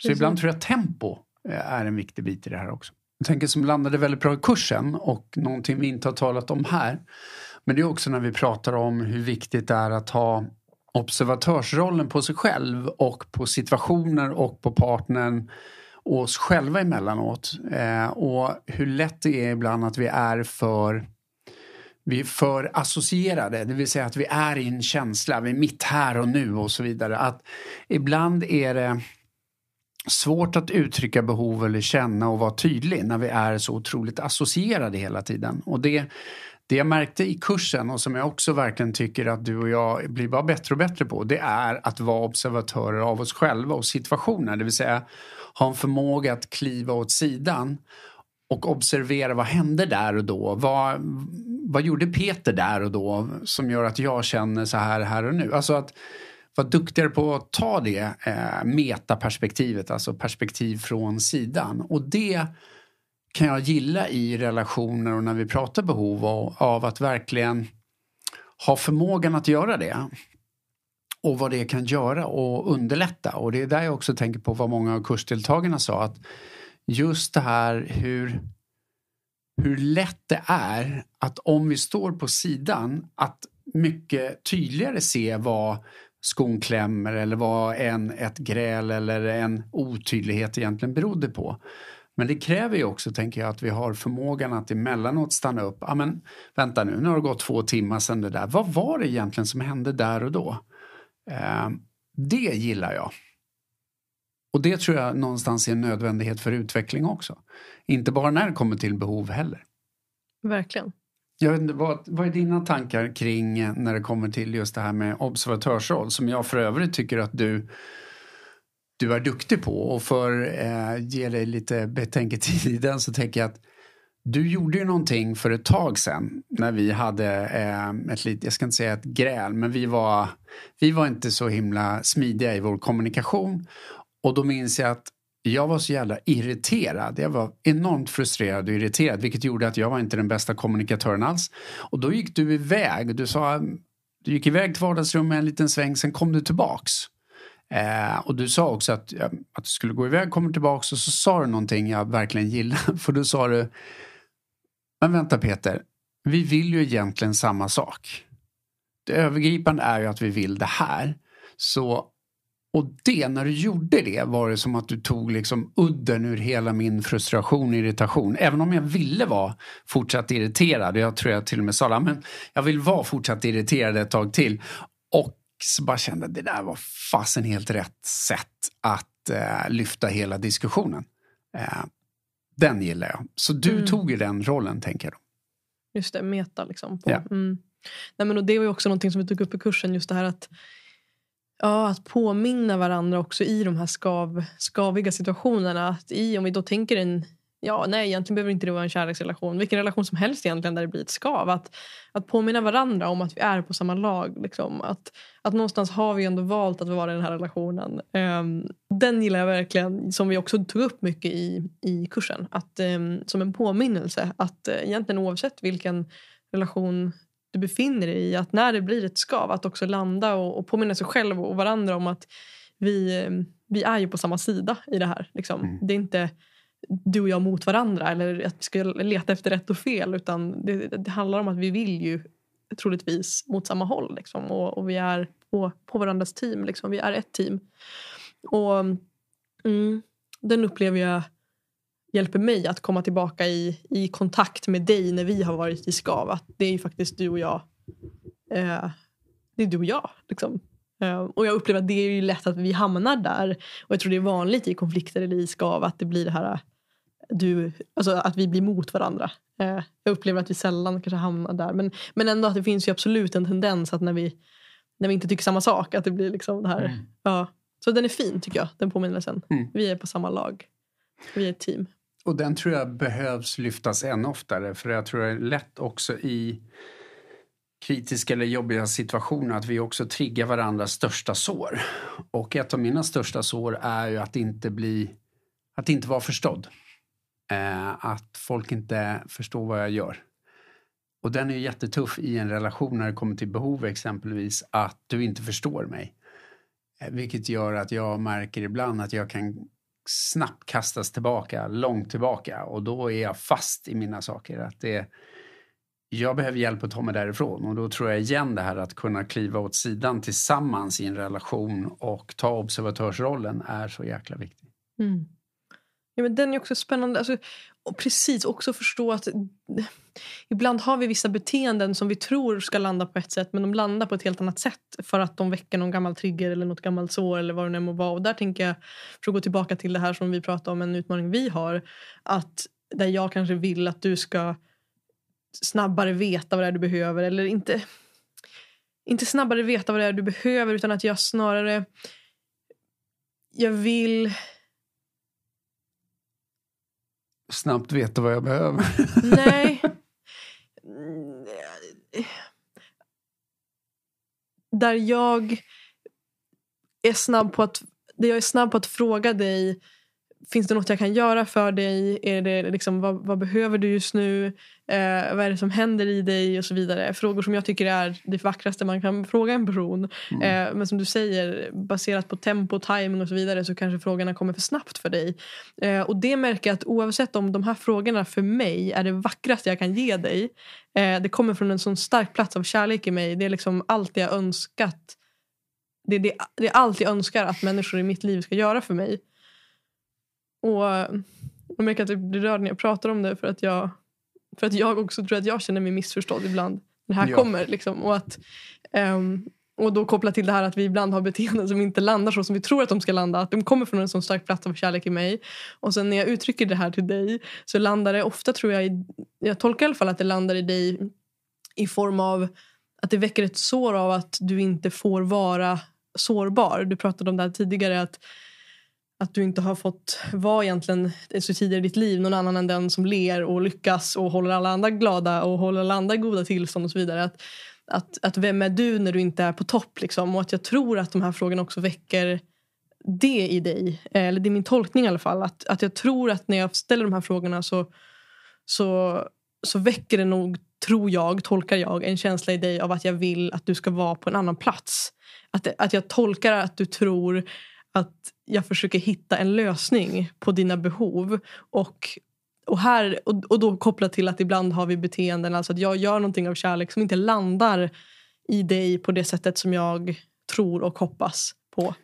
så ibland tror jag tempo eh, är en viktig bit i det här också. Jag tänker som landade väldigt bra i kursen och någonting vi inte har talat om här. Men det är också när vi pratar om hur viktigt det är att ha observatörsrollen på sig själv och på situationer och på partnern och oss själva emellanåt. Eh, och hur lätt det är ibland att vi är för vi är för associerade, det vill säga att vi är i en känsla, vi är mitt här och nu och så vidare. Att ibland är det svårt att uttrycka behov eller känna och vara tydlig när vi är så otroligt associerade hela tiden. Och det, det jag märkte i kursen och som jag också verkligen tycker att du och jag blir bara bättre och bättre på det är att vara observatörer av oss själva och situationer. Det vill säga ha en förmåga att kliva åt sidan och observera vad hände där och då. Vad, vad gjorde Peter där och då som gör att jag känner så här här och nu. Alltså att vara duktigare på att ta det eh, metaperspektivet, alltså perspektiv från sidan. Och det kan jag gilla i relationer och när vi pratar behov av, av att verkligen ha förmågan att göra det. Och vad det kan göra och underlätta. Och det är där jag också tänker på vad många av kursdeltagarna sa. att Just det här hur, hur lätt det är att om vi står på sidan att mycket tydligare se vad skon klämmer eller vad en, ett gräl eller en otydlighet egentligen berodde på. Men det kräver ju också, tänker jag, att vi har förmågan att emellanåt stanna upp. Ja, men vänta nu, nu har det gått två timmar sedan det där. Vad var det egentligen som hände där och då? Eh, det gillar jag. Och det tror jag någonstans är en nödvändighet för utveckling också. Inte bara när det kommer till behov heller. Verkligen. Jag vet inte, vad, vad är dina tankar kring eh, när det kommer till just det här med observatörsroll som jag för övrigt tycker att du du är duktig på och för eh, ge dig lite betänketid i den så tänker jag att du gjorde ju någonting för ett tag sedan när vi hade eh, ett litet, jag ska inte säga ett gräl, men vi var, vi var inte så himla smidiga i vår kommunikation. Och då minns jag att jag var så jävla irriterad. Jag var enormt frustrerad och irriterad vilket gjorde att jag var inte den bästa kommunikatören alls. Och då gick du iväg. Du sa, du gick iväg till vardagsrummet en liten sväng, sen kom du tillbaks. Eh, och du sa också att, att du skulle gå iväg, kommer tillbaks och så sa du någonting jag verkligen gillar. För då sa du, men vänta Peter, vi vill ju egentligen samma sak. Det övergripande är ju att vi vill det här. Så, och det, när du gjorde det var det som att du tog liksom udden ur hela min frustration och irritation. Även om jag ville vara fortsatt irriterad. Jag tror jag till och med sa men jag vill vara fortsatt irriterad ett tag till. Och så bara kände att det där var fasen helt rätt sätt att eh, lyfta hela diskussionen. Eh, den gillar jag. Så du mm. tog ju den rollen, tänker jag. Då. Just det, meta liksom. På. Ja. Mm. Nej, men och det var ju också någonting som vi tog upp i kursen, just det här att Ja, att påminna varandra också i de här skav, skaviga situationerna. Att i, om vi då tänker en Ja, nej, egentligen behöver inte det vara en kärleksrelation. Vilken relation som helst egentligen där det blir ett skav. Att, att påminna varandra om att vi är på samma lag. Liksom. Att, att någonstans har vi ändå valt att vara i den här relationen. Um, den gillar jag verkligen, som vi också tog upp mycket i, i kursen. Att, um, som en påminnelse att uh, egentligen oavsett vilken relation du befinner dig i, att när det blir ett skav att också landa och, och påminna sig själv och varandra om att vi, um, vi är ju på samma sida i det här. Liksom. Mm. Det är inte du och jag mot varandra eller att vi ska leta efter rätt och fel. Utan det, det handlar om att vi vill ju troligtvis mot samma håll. Liksom, och, och vi är på, på varandras team. Liksom. Vi är ett team. Och mm, Den upplever jag hjälper mig att komma tillbaka i, i kontakt med dig när vi har varit i skav. Att det är ju faktiskt du och jag. Eh, det är du och jag. Liksom. Eh, och jag upplever att det är ju lätt att vi hamnar där. Och jag tror det är vanligt i konflikter eller i skav att det blir det här du, alltså att vi blir mot varandra. Eh, jag upplever att vi sällan kanske hamnar där. Men, men ändå att det finns ju absolut en tendens att när vi, när vi inte tycker samma sak att det blir liksom det här. Mm. Ja. Så den är fin tycker jag, den påminnelsen. Mm. Vi är på samma lag. Vi är ett team. Och den tror jag behövs lyftas än oftare för jag tror det är lätt också i kritiska eller jobbiga situationer att vi också triggar varandras största sår. Och ett av mina största sår är ju att inte bli, att inte vara förstådd. Eh, att folk inte förstår vad jag gör. Och den är jättetuff i en relation när det kommer till behov exempelvis att du inte förstår mig. Eh, vilket gör att jag märker ibland att jag kan snabbt kastas tillbaka, långt tillbaka och då är jag fast i mina saker. Att det, jag behöver hjälp att ta mig därifrån och då tror jag igen det här att kunna kliva åt sidan tillsammans i en relation och ta observatörsrollen är så jäkla viktigt. Mm. Ja, men den är också spännande. Alltså, och precis, också förstå att ibland har vi vissa beteenden som vi tror ska landa på ett sätt men de landar på ett helt annat sätt för att de väcker någon gammal trigger eller något gammalt sår eller vad det nu må vara. Och där tänker jag, för att gå tillbaka till det här som vi pratade om, en utmaning vi har, att där jag kanske vill att du ska snabbare veta vad det är du behöver eller inte inte snabbare veta vad det är du behöver utan att jag snarare jag vill snabbt veta vad jag behöver. Nej. Där jag är snabb på att, där jag är snabb på att fråga dig Finns det något jag kan göra för dig? Är det liksom, vad, vad behöver du just nu? Eh, vad är det som händer i dig? Och så vidare. Frågor som jag tycker är det vackraste man kan fråga en person. Mm. Eh, men som du säger, baserat på tempo, timing och så vidare så kanske frågorna kommer för snabbt för dig. Eh, och det märker jag att oavsett om de här frågorna för mig är det vackraste jag kan ge dig. Eh, det kommer från en sån stark plats av kärlek i mig. Det är liksom allt jag önskat. Det är, det, det är allt jag önskar att människor i mitt liv ska göra för mig. Och jag märker att jag blir rörd när jag pratar om det för att jag, för att jag också tror att jag känner mig missförstådd ibland. Det här ja. kommer liksom. Och, att, um, och då kopplat till det här att vi ibland har beteenden som inte landar så som vi tror att de ska landa. Att de kommer från en sån stark plats av kärlek i mig. Och sen när jag uttrycker det här till dig så landar det ofta tror jag, i, jag tolkar i alla fall att det landar i dig i form av att det väcker ett sår av att du inte får vara sårbar. Du pratade om det här tidigare att att du inte har fått vara egentligen så tidigare i ditt liv någon annan än den som ler och lyckas och håller alla andra glada och håller alla andra goda tillstånd och så vidare. Att, att, att vem är du när du inte är på topp? Liksom? Och att jag tror att de här frågorna också väcker det i dig. Eller det är min tolkning i alla fall. Att, att jag tror att när jag ställer de här frågorna så, så, så väcker det nog, tror jag, tolkar jag, en känsla i dig av att jag vill att du ska vara på en annan plats. Att, att jag tolkar att du tror att jag försöker hitta en lösning på dina behov. Och, och, här, och, och då kopplat till att ibland har vi beteenden, alltså att jag gör någonting av kärlek som inte landar i dig på det sättet som jag tror och hoppas på.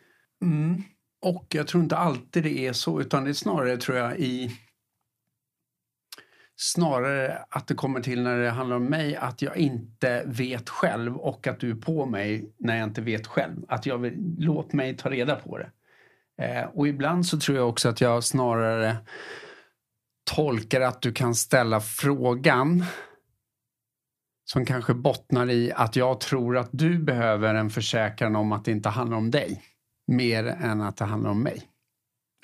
Mm. Och jag tror inte alltid det är så, utan det är snarare tror jag i Snarare att det kommer till när det handlar om mig att jag inte vet själv och att du är på mig när jag inte vet själv. Att jag vill, låt mig ta reda på det. Eh, och ibland så tror jag också att jag snarare tolkar att du kan ställa frågan som kanske bottnar i att jag tror att du behöver en försäkran om att det inte handlar om dig mer än att det handlar om mig.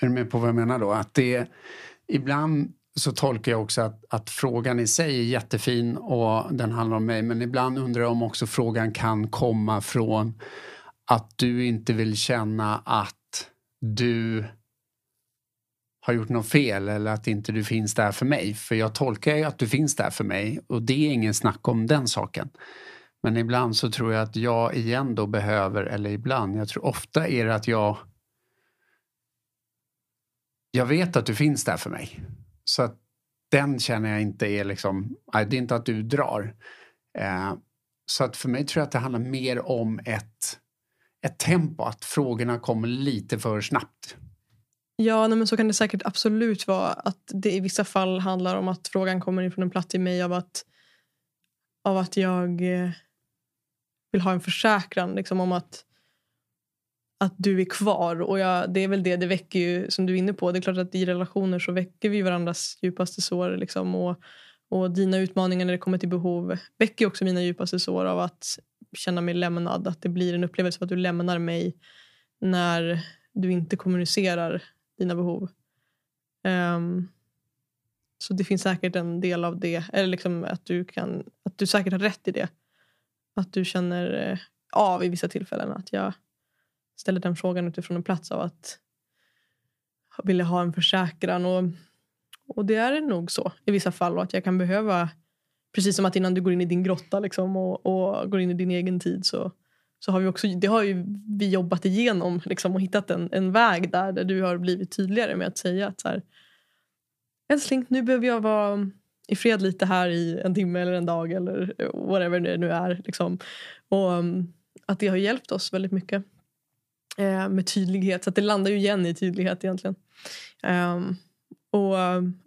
Är du med på vad jag menar då? Att det, ibland så tolkar jag också att, att frågan i sig är jättefin och den handlar om mig men ibland undrar jag om också frågan kan komma från att du inte vill känna att du har gjort något fel eller att inte du finns där för mig. För jag tolkar ju att du finns där för mig och det är ingen snack om den saken. Men ibland så tror jag att jag igen då behöver, eller ibland, jag tror ofta är det att jag jag vet att du finns där för mig. Så att den känner jag inte är liksom, det är inte att du drar. Eh, så att för mig tror jag att det handlar mer om ett ett tempo, att frågorna kommer lite för snabbt. Ja, nej, men så kan det säkert absolut vara. Att det i vissa fall handlar om att frågan kommer från en plats i mig av att, av att jag eh, vill ha en försäkran liksom, om att, att du är kvar. Och jag, det är väl det det väcker ju, som du är inne på. Det är klart att i relationer så väcker vi varandras djupaste sår. Liksom, och, och dina utmaningar när det kommer till behov väcker också mina djupaste sår av att känna mig lämnad. Att det blir en upplevelse av att du lämnar mig när du inte kommunicerar dina behov. Um, så det finns säkert en del av det. Eller liksom att, du kan, att du säkert har rätt i det. Att du känner eh, av i vissa tillfällen att jag ställer den frågan utifrån en plats av att vilja ha en försäkran. Och, och det är nog så i vissa fall. Och att jag kan behöva precis som att innan du går in i din grotta liksom, och, och går in i din egen tid så, så har vi också, det har ju vi jobbat igenom liksom, och hittat en, en väg där, där du har blivit tydligare med att säga att så här, älskling, nu behöver jag vara i fred lite här i en timme eller en dag eller whatever det nu är. Liksom. Och um, att det har hjälpt oss väldigt mycket eh, med tydlighet. Så att det landar ju igen i tydlighet egentligen. Um, och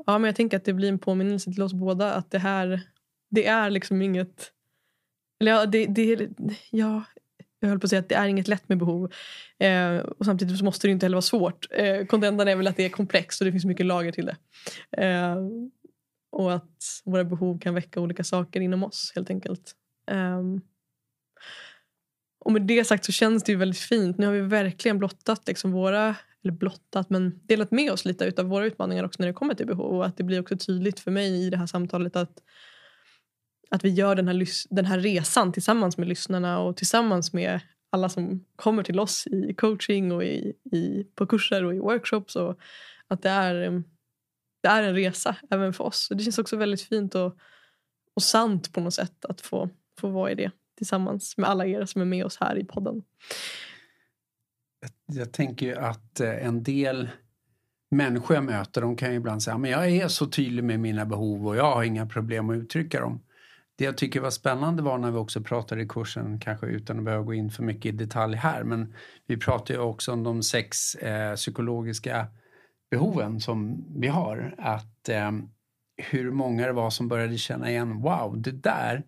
ja, men Jag tänker att det blir en påminnelse till oss båda att det här det är liksom inget... Eller ja, det, det, ja, jag höll på att säga att det är inget lätt med behov. Eh, och samtidigt så måste det inte heller vara svårt. Eh, kontentan är väl att det är komplext och det finns mycket lager till det. Eh, och att våra behov kan väcka olika saker inom oss helt enkelt. Eh, och med det sagt så känns det ju väldigt fint. Nu har vi verkligen blottat liksom våra, eller blottat, men delat med oss lite av våra utmaningar också när det kommer till behov. Och att det blir också tydligt för mig i det här samtalet att att vi gör den här, den här resan tillsammans med lyssnarna och tillsammans med alla som kommer till oss i coaching och i, i, på kurser och i workshops. Och att det är, det är en resa även för oss. Och det känns också väldigt fint och, och sant på något sätt att få, få vara i det tillsammans med alla er som är med oss här i podden. Jag, jag tänker ju att eh, en del människor jag möter de kan ju ibland säga att jag är så tydlig med mina behov och jag har inga problem att uttrycka dem. Det jag tycker var spännande var när vi också pratade i kursen, kanske utan att behöva gå in för mycket i detalj här, men vi pratade ju också om de sex eh, psykologiska behoven som vi har. Att eh, hur många det var som började känna igen, wow, det där,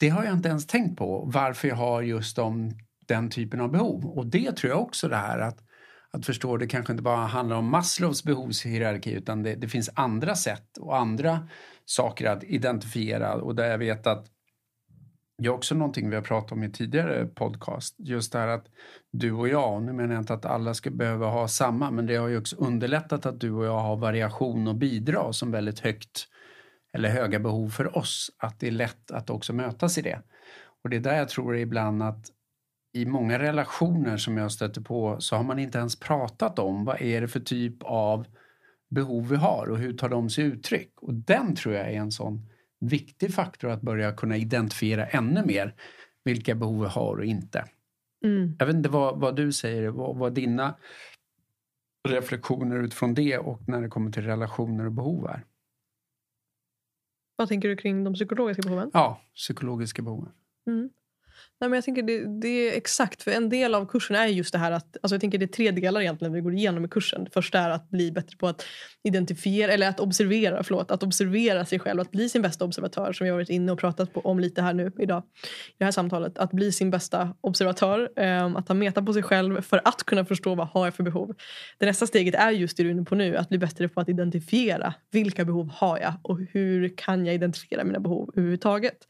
det har jag inte ens tänkt på, varför jag har just de, den typen av behov. Och det tror jag också det här att att förstå det kanske inte bara handlar om Maslows behovshierarki utan det, det finns andra sätt och andra saker att identifiera och där jag vet att Det är också någonting vi har pratat om i tidigare podcast. Just det här att du och jag, nu menar jag inte att alla ska behöva ha samma, men det har ju också underlättat att du och jag har variation och bidra som väldigt högt eller höga behov för oss. Att det är lätt att också mötas i det. Och det är där jag tror ibland att i många relationer som jag stöter på så har man inte ens pratat om vad är det för typ av behov vi har och hur tar de sig uttryck. Och den tror jag är en sån viktig faktor att börja kunna identifiera ännu mer vilka behov vi har och inte. Mm. Jag vet inte vad, vad du säger, vad, vad dina reflektioner utifrån det och när det kommer till relationer och behov är. Vad tänker du kring de psykologiska behoven? Ja, psykologiska behoven. Mm. Nej, men jag tänker det, det, är exakt, för en del av kursen är just det här att, alltså jag tänker det är tre delar egentligen vi går igenom i kursen. Det första är att bli bättre på att identifiera, eller att observera, förlåt, att observera sig själv, att bli sin bästa observatör som vi har varit inne och pratat på, om lite här nu idag i det här samtalet. Att bli sin bästa observatör, eh, att ta meta på sig själv för att kunna förstå vad har jag för behov. Det nästa steget är just det du är inne på nu, att bli bättre på att identifiera vilka behov har jag och hur kan jag identifiera mina behov överhuvudtaget.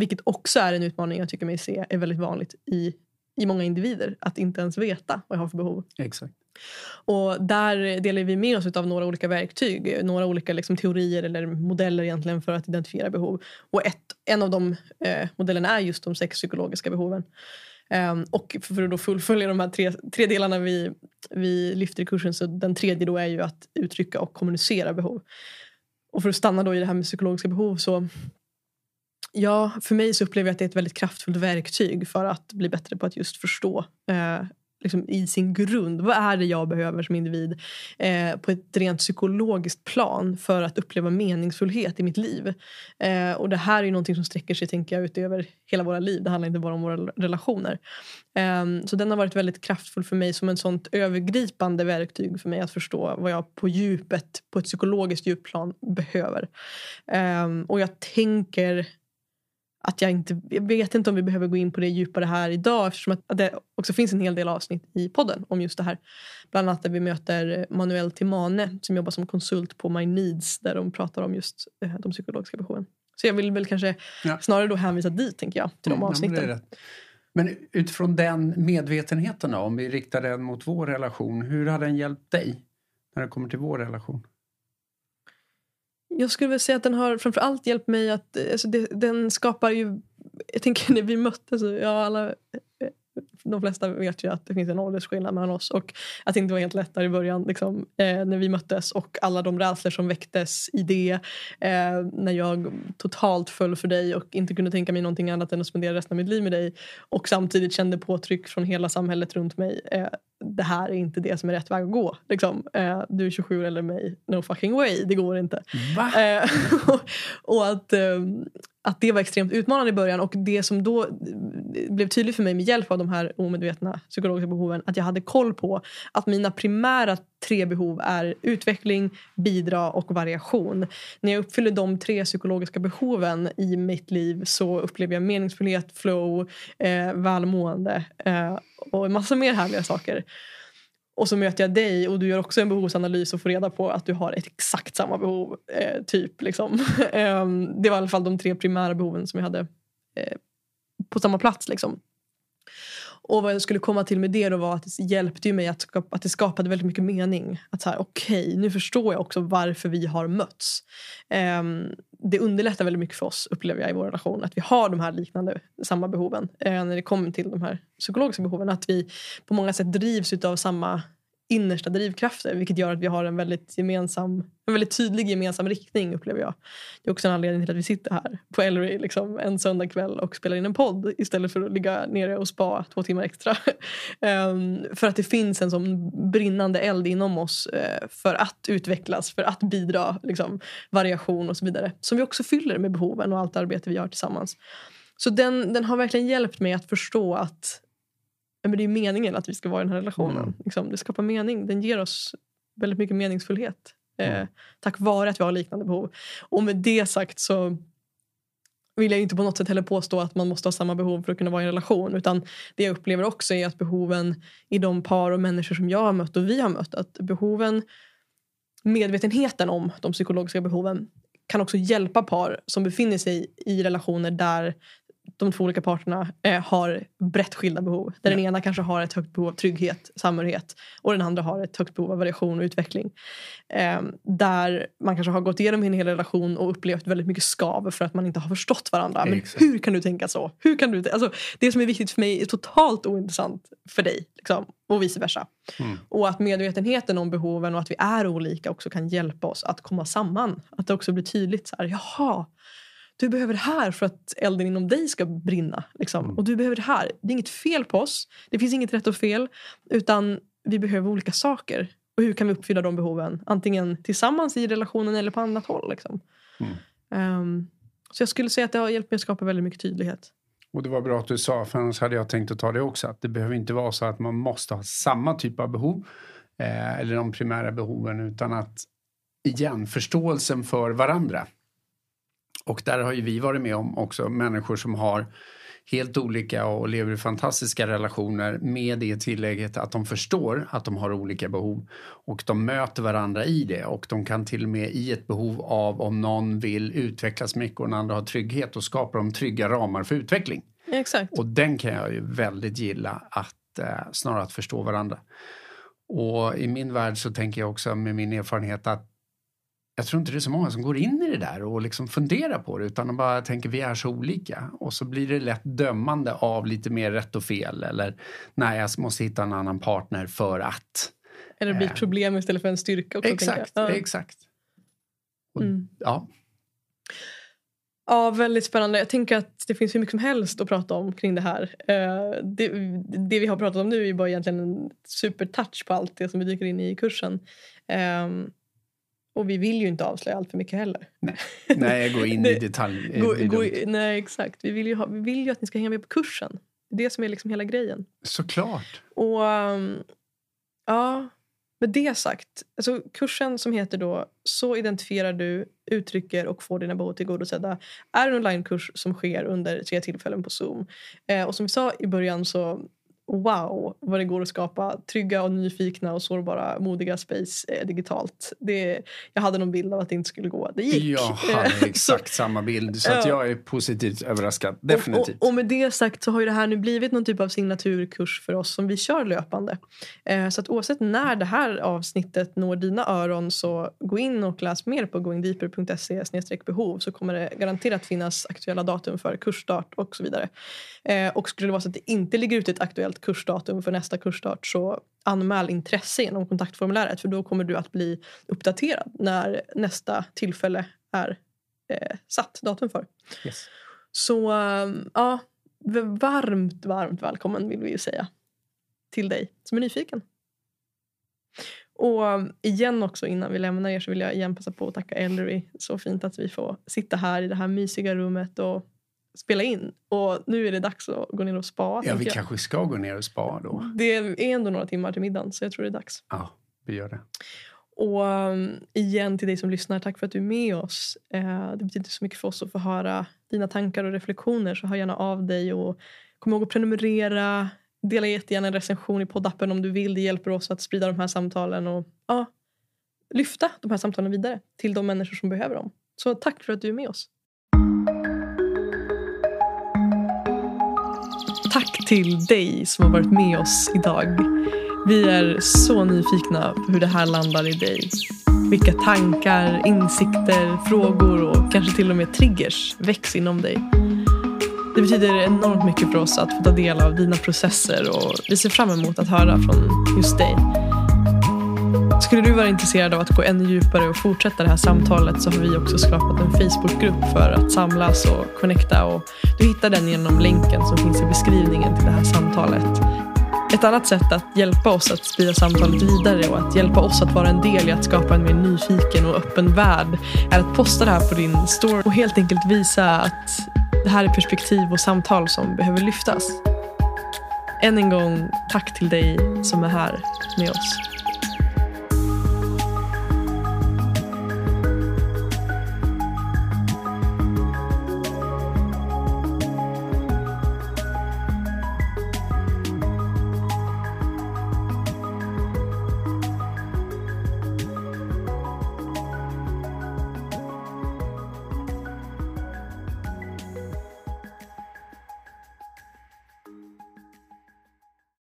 Vilket också är en utmaning jag tycker mig se är väldigt vanligt i, i många individer. Att inte ens veta vad jag har för behov. Exakt. Och där delar vi med oss av några olika verktyg, några olika liksom, teorier eller modeller egentligen för att identifiera behov. Och ett, en av de eh, modellerna är just de sex psykologiska behoven. Um, och för att då fullfölja de här tre, tre delarna vi, vi lyfter i kursen så den tredje då är ju att uttrycka och kommunicera behov. Och för att stanna då i det här med psykologiska behov så Ja, för mig så upplever jag att det är ett väldigt kraftfullt verktyg för att bli bättre på att just förstå eh, liksom i sin grund. Vad är det jag behöver som individ eh, på ett rent psykologiskt plan för att uppleva meningsfullhet i mitt liv? Eh, och det här är någonting som sträcker sig tänker jag, utöver hela våra liv. Det handlar inte bara om våra relationer. Eh, så den har varit väldigt kraftfull för mig som ett sånt övergripande verktyg för mig att förstå vad jag på djupet, på ett psykologiskt djupplan behöver. Eh, och jag tänker att jag inte jag vet inte om vi behöver gå in på det djupare här idag eftersom att det också finns en hel del avsnitt i podden om just det här. Bland annat där vi möter Manuel Timane som jobbar som konsult på My Needs där de pratar om just eh, de psykologiska behoven. Så jag vill väl kanske ja. snarare då hänvisa dit tänker jag till de mm, avsnitten. Ja, men, men utifrån den medvetenheten då, om vi riktar den mot vår relation, hur har den hjälpt dig när det kommer till vår relation? Jag skulle väl säga att den har framförallt hjälpt mig att eh, alltså det, den skapar ju jag tänker när vi möttes, jag och alla de flesta vet ju att det finns en åldersskillnad mellan oss och att det inte var helt lätt där i början liksom, eh, när vi möttes och alla de rädslor som väcktes i det. Eh, när jag totalt föll för dig och inte kunde tänka mig någonting annat än att spendera resten av mitt liv med dig och samtidigt kände påtryck från hela samhället runt mig. Eh, det här är inte det som är rätt väg att gå. Liksom. Eh, du är 27 eller mig, no fucking way, det går inte. Eh, och att, eh, att det var extremt utmanande i början och det som då eh, blev tydligt för mig med hjälp av de här omedvetna psykologiska behoven att jag hade koll på att mina primära tre behov är utveckling, bidra och variation. När jag uppfyller de tre psykologiska behoven i mitt liv så upplever jag meningsfullhet, flow, eh, välmående eh, och en massa mer härliga saker. Och så möter jag dig och du gör också en behovsanalys och får reda på att du har ett exakt samma behov. Eh, typ liksom. Ehm, det var i alla fall de tre primära behoven som jag hade eh, på samma plats. Liksom. Och vad jag skulle komma till med det då var att det hjälpte mig att, skapa, att det skapade väldigt mycket mening. Att så här, okej, okay, nu förstår jag också varför vi har mötts. Um, det underlättar väldigt mycket för oss, upplever jag i vår relation. Att vi har de här liknande, samma behoven. eh, när det kommer till de här psykologiska behoven. Att vi på många sätt drivs av samma innersta drivkrafter vilket gör att vi har en väldigt, gemensam, en väldigt tydlig gemensam riktning upplever jag. Det är också en anledning till att vi sitter här på Ellery liksom, en söndagkväll och spelar in en podd istället för att ligga nere och spa två timmar extra. um, för att det finns en sån brinnande eld inom oss uh, för att utvecklas, för att bidra, liksom, variation och så vidare. Som vi också fyller med behoven och allt arbete vi gör tillsammans. Så den, den har verkligen hjälpt mig att förstå att men det är meningen att vi ska vara i den här relationen. Mm. Liksom, det skapar mening. Den ger oss väldigt mycket meningsfullhet. Eh, mm. tack vare att vi har liknande behov. Och med det sagt så vill jag inte på något sätt heller påstå att man måste ha samma behov för att kunna vara i en relation. Utan det jag upplever också är att behoven i de par och människor som jag har mött och vi har mött. Att behoven, medvetenheten om de psykologiska behoven kan också hjälpa par som befinner sig i relationer där de två olika parterna eh, har brett skilda behov. Där Ja. den ena kanske har ett högt behov av trygghet, samhörighet och den andra har ett högt behov av variation och utveckling. Eh, där man kanske har gått igenom en hel relation och upplevt väldigt mycket skav för att man inte har förstått varandra. Men Exakt. hur kan du tänka så? Hur kan du, alltså, det som är viktigt för mig är totalt ointressant för dig. Liksom, och vice versa. Mm. Och att medvetenheten om behoven och att vi är olika också kan hjälpa oss att komma samman. Att det också blir tydligt så här, jaha, du behöver det här för att elden inom dig ska brinna. Liksom. Mm. Och du behöver det här. Det är inget fel på oss. Det finns inget rätt och fel. Utan vi behöver olika saker. Och hur kan vi uppfylla de behoven? Antingen tillsammans i relationen eller på annat håll. Liksom. Mm. Ehm, så jag skulle säga att det har hjälpt mig att skapa väldigt mycket tydlighet. Och det var bra att du sa, för annars hade jag tänkt att ta det också. Att det behöver inte vara så att man måste ha samma typ av behov. Eh, eller de primära behoven. Utan att, igen, förståelsen för varandra. Och där har ju vi varit med om också människor som har helt olika och lever i fantastiska relationer med det tillägget att de förstår att de har olika behov och de möter varandra i det och de kan till och med i ett behov av om någon vill utvecklas mycket och den andra har trygghet och skapar de trygga ramar för utveckling. Exakt. Och den kan jag ju väldigt gilla att eh, snarare att förstå varandra. Och i min värld så tänker jag också med min erfarenhet att jag tror inte det är så många som går in i det där och liksom funderar på det utan de bara tänker vi är så olika och så blir det lätt dömande av lite mer rätt och fel eller nej jag måste hitta en annan partner för att. Eller det blir Eh. ett problem istället för en styrka. Också, Exakt. Ja. exakt. Och, Mm. Ja, Ja, väldigt spännande. Jag tänker att det finns hur mycket som helst att prata om kring det här. Eh, Det, det vi har pratat om nu är bara egentligen en supertouch på allt det som vi dyker in i i kursen. Ehm, Och vi vill ju inte avslöja allt för mycket heller. nej gå in i Det- detalj. Gå, gå, nej, exakt. Vi vill, ju ha, vi vill ju att ni ska hänga med på kursen. Det är det som är liksom hela grejen. Såklart. Och um, ja, med det sagt. Alltså kursen som heter då Så identifierar du, uttrycker och får dina behov tillgodosedda är en onlinekurs som sker under tre tillfällen på Zoom. Eh, och som vi sa i början så wow vad det går att skapa trygga och nyfikna och sårbara modiga space eh, digitalt. Det, jag hade någon bild av att det inte skulle gå. Det gick. Jag hade Eh, så- exakt samma bild så att Ja. jag är positivt överraskad. Definitivt. Och, och, och med det sagt så har ju det här nu blivit någon typ av signaturkurs för oss som vi kör löpande. Eh, så att oavsett när det här avsnittet når dina öron så gå in och läs mer på goingdeeper.se behov så kommer det garanterat finnas aktuella datum för kursstart och så vidare. Och skulle det vara så att det inte ligger ute ett aktuellt kursdatum för nästa kursstart så anmäl intresse genom kontaktformuläret för då kommer du att bli uppdaterad när nästa tillfälle är eh, satt datum för. Yes. Så ähm, ja, varmt, varmt välkommen vill vi ju säga till dig som är nyfiken. Och ähm, igen också innan vi lämnar er så vill jag igen passa på att tacka Ellery. Så fint att vi får sitta här i det här mysiga rummet och spela in. Och nu är det dags att gå ner och spa. Ja, vi jag. kanske ska gå ner och spa då. Det är ändå några timmar till middagen så jag tror det är dags. Ja, vi gör det. Och um, igen till dig som lyssnar, tack för att du är med oss. Eh, det betyder så mycket för oss att få höra dina tankar och reflektioner. Så hör gärna av dig och kom ihåg att prenumerera. Dela jättegärna en recension i poddappen om du vill. Det hjälper oss att sprida de här samtalen och ja, lyfta de här samtalen vidare till de människor som behöver dem. Så tack för att du är med oss. Till dig som har varit med oss idag. Vi är så nyfikna på hur det här landar i dig. Vilka tankar, insikter, frågor och kanske till och med triggers väcks inom dig. Det betyder enormt mycket för oss att få ta del av dina processer och vi ser fram emot att höra från just dig. Skulle du vara intresserad av att gå ännu djupare och fortsätta det här samtalet så har vi också skapat en Facebookgrupp för att samlas och connecta och du hittar den genom länken som finns i beskrivningen till det här samtalet. Ett annat sätt att hjälpa oss att sprida samtalet vidare och att hjälpa oss att vara en del i att skapa en mer nyfiken och öppen värld är att posta det här på din story och helt enkelt visa att det här är perspektiv och samtal som behöver lyftas. Än en gång, tack till dig som är här med oss.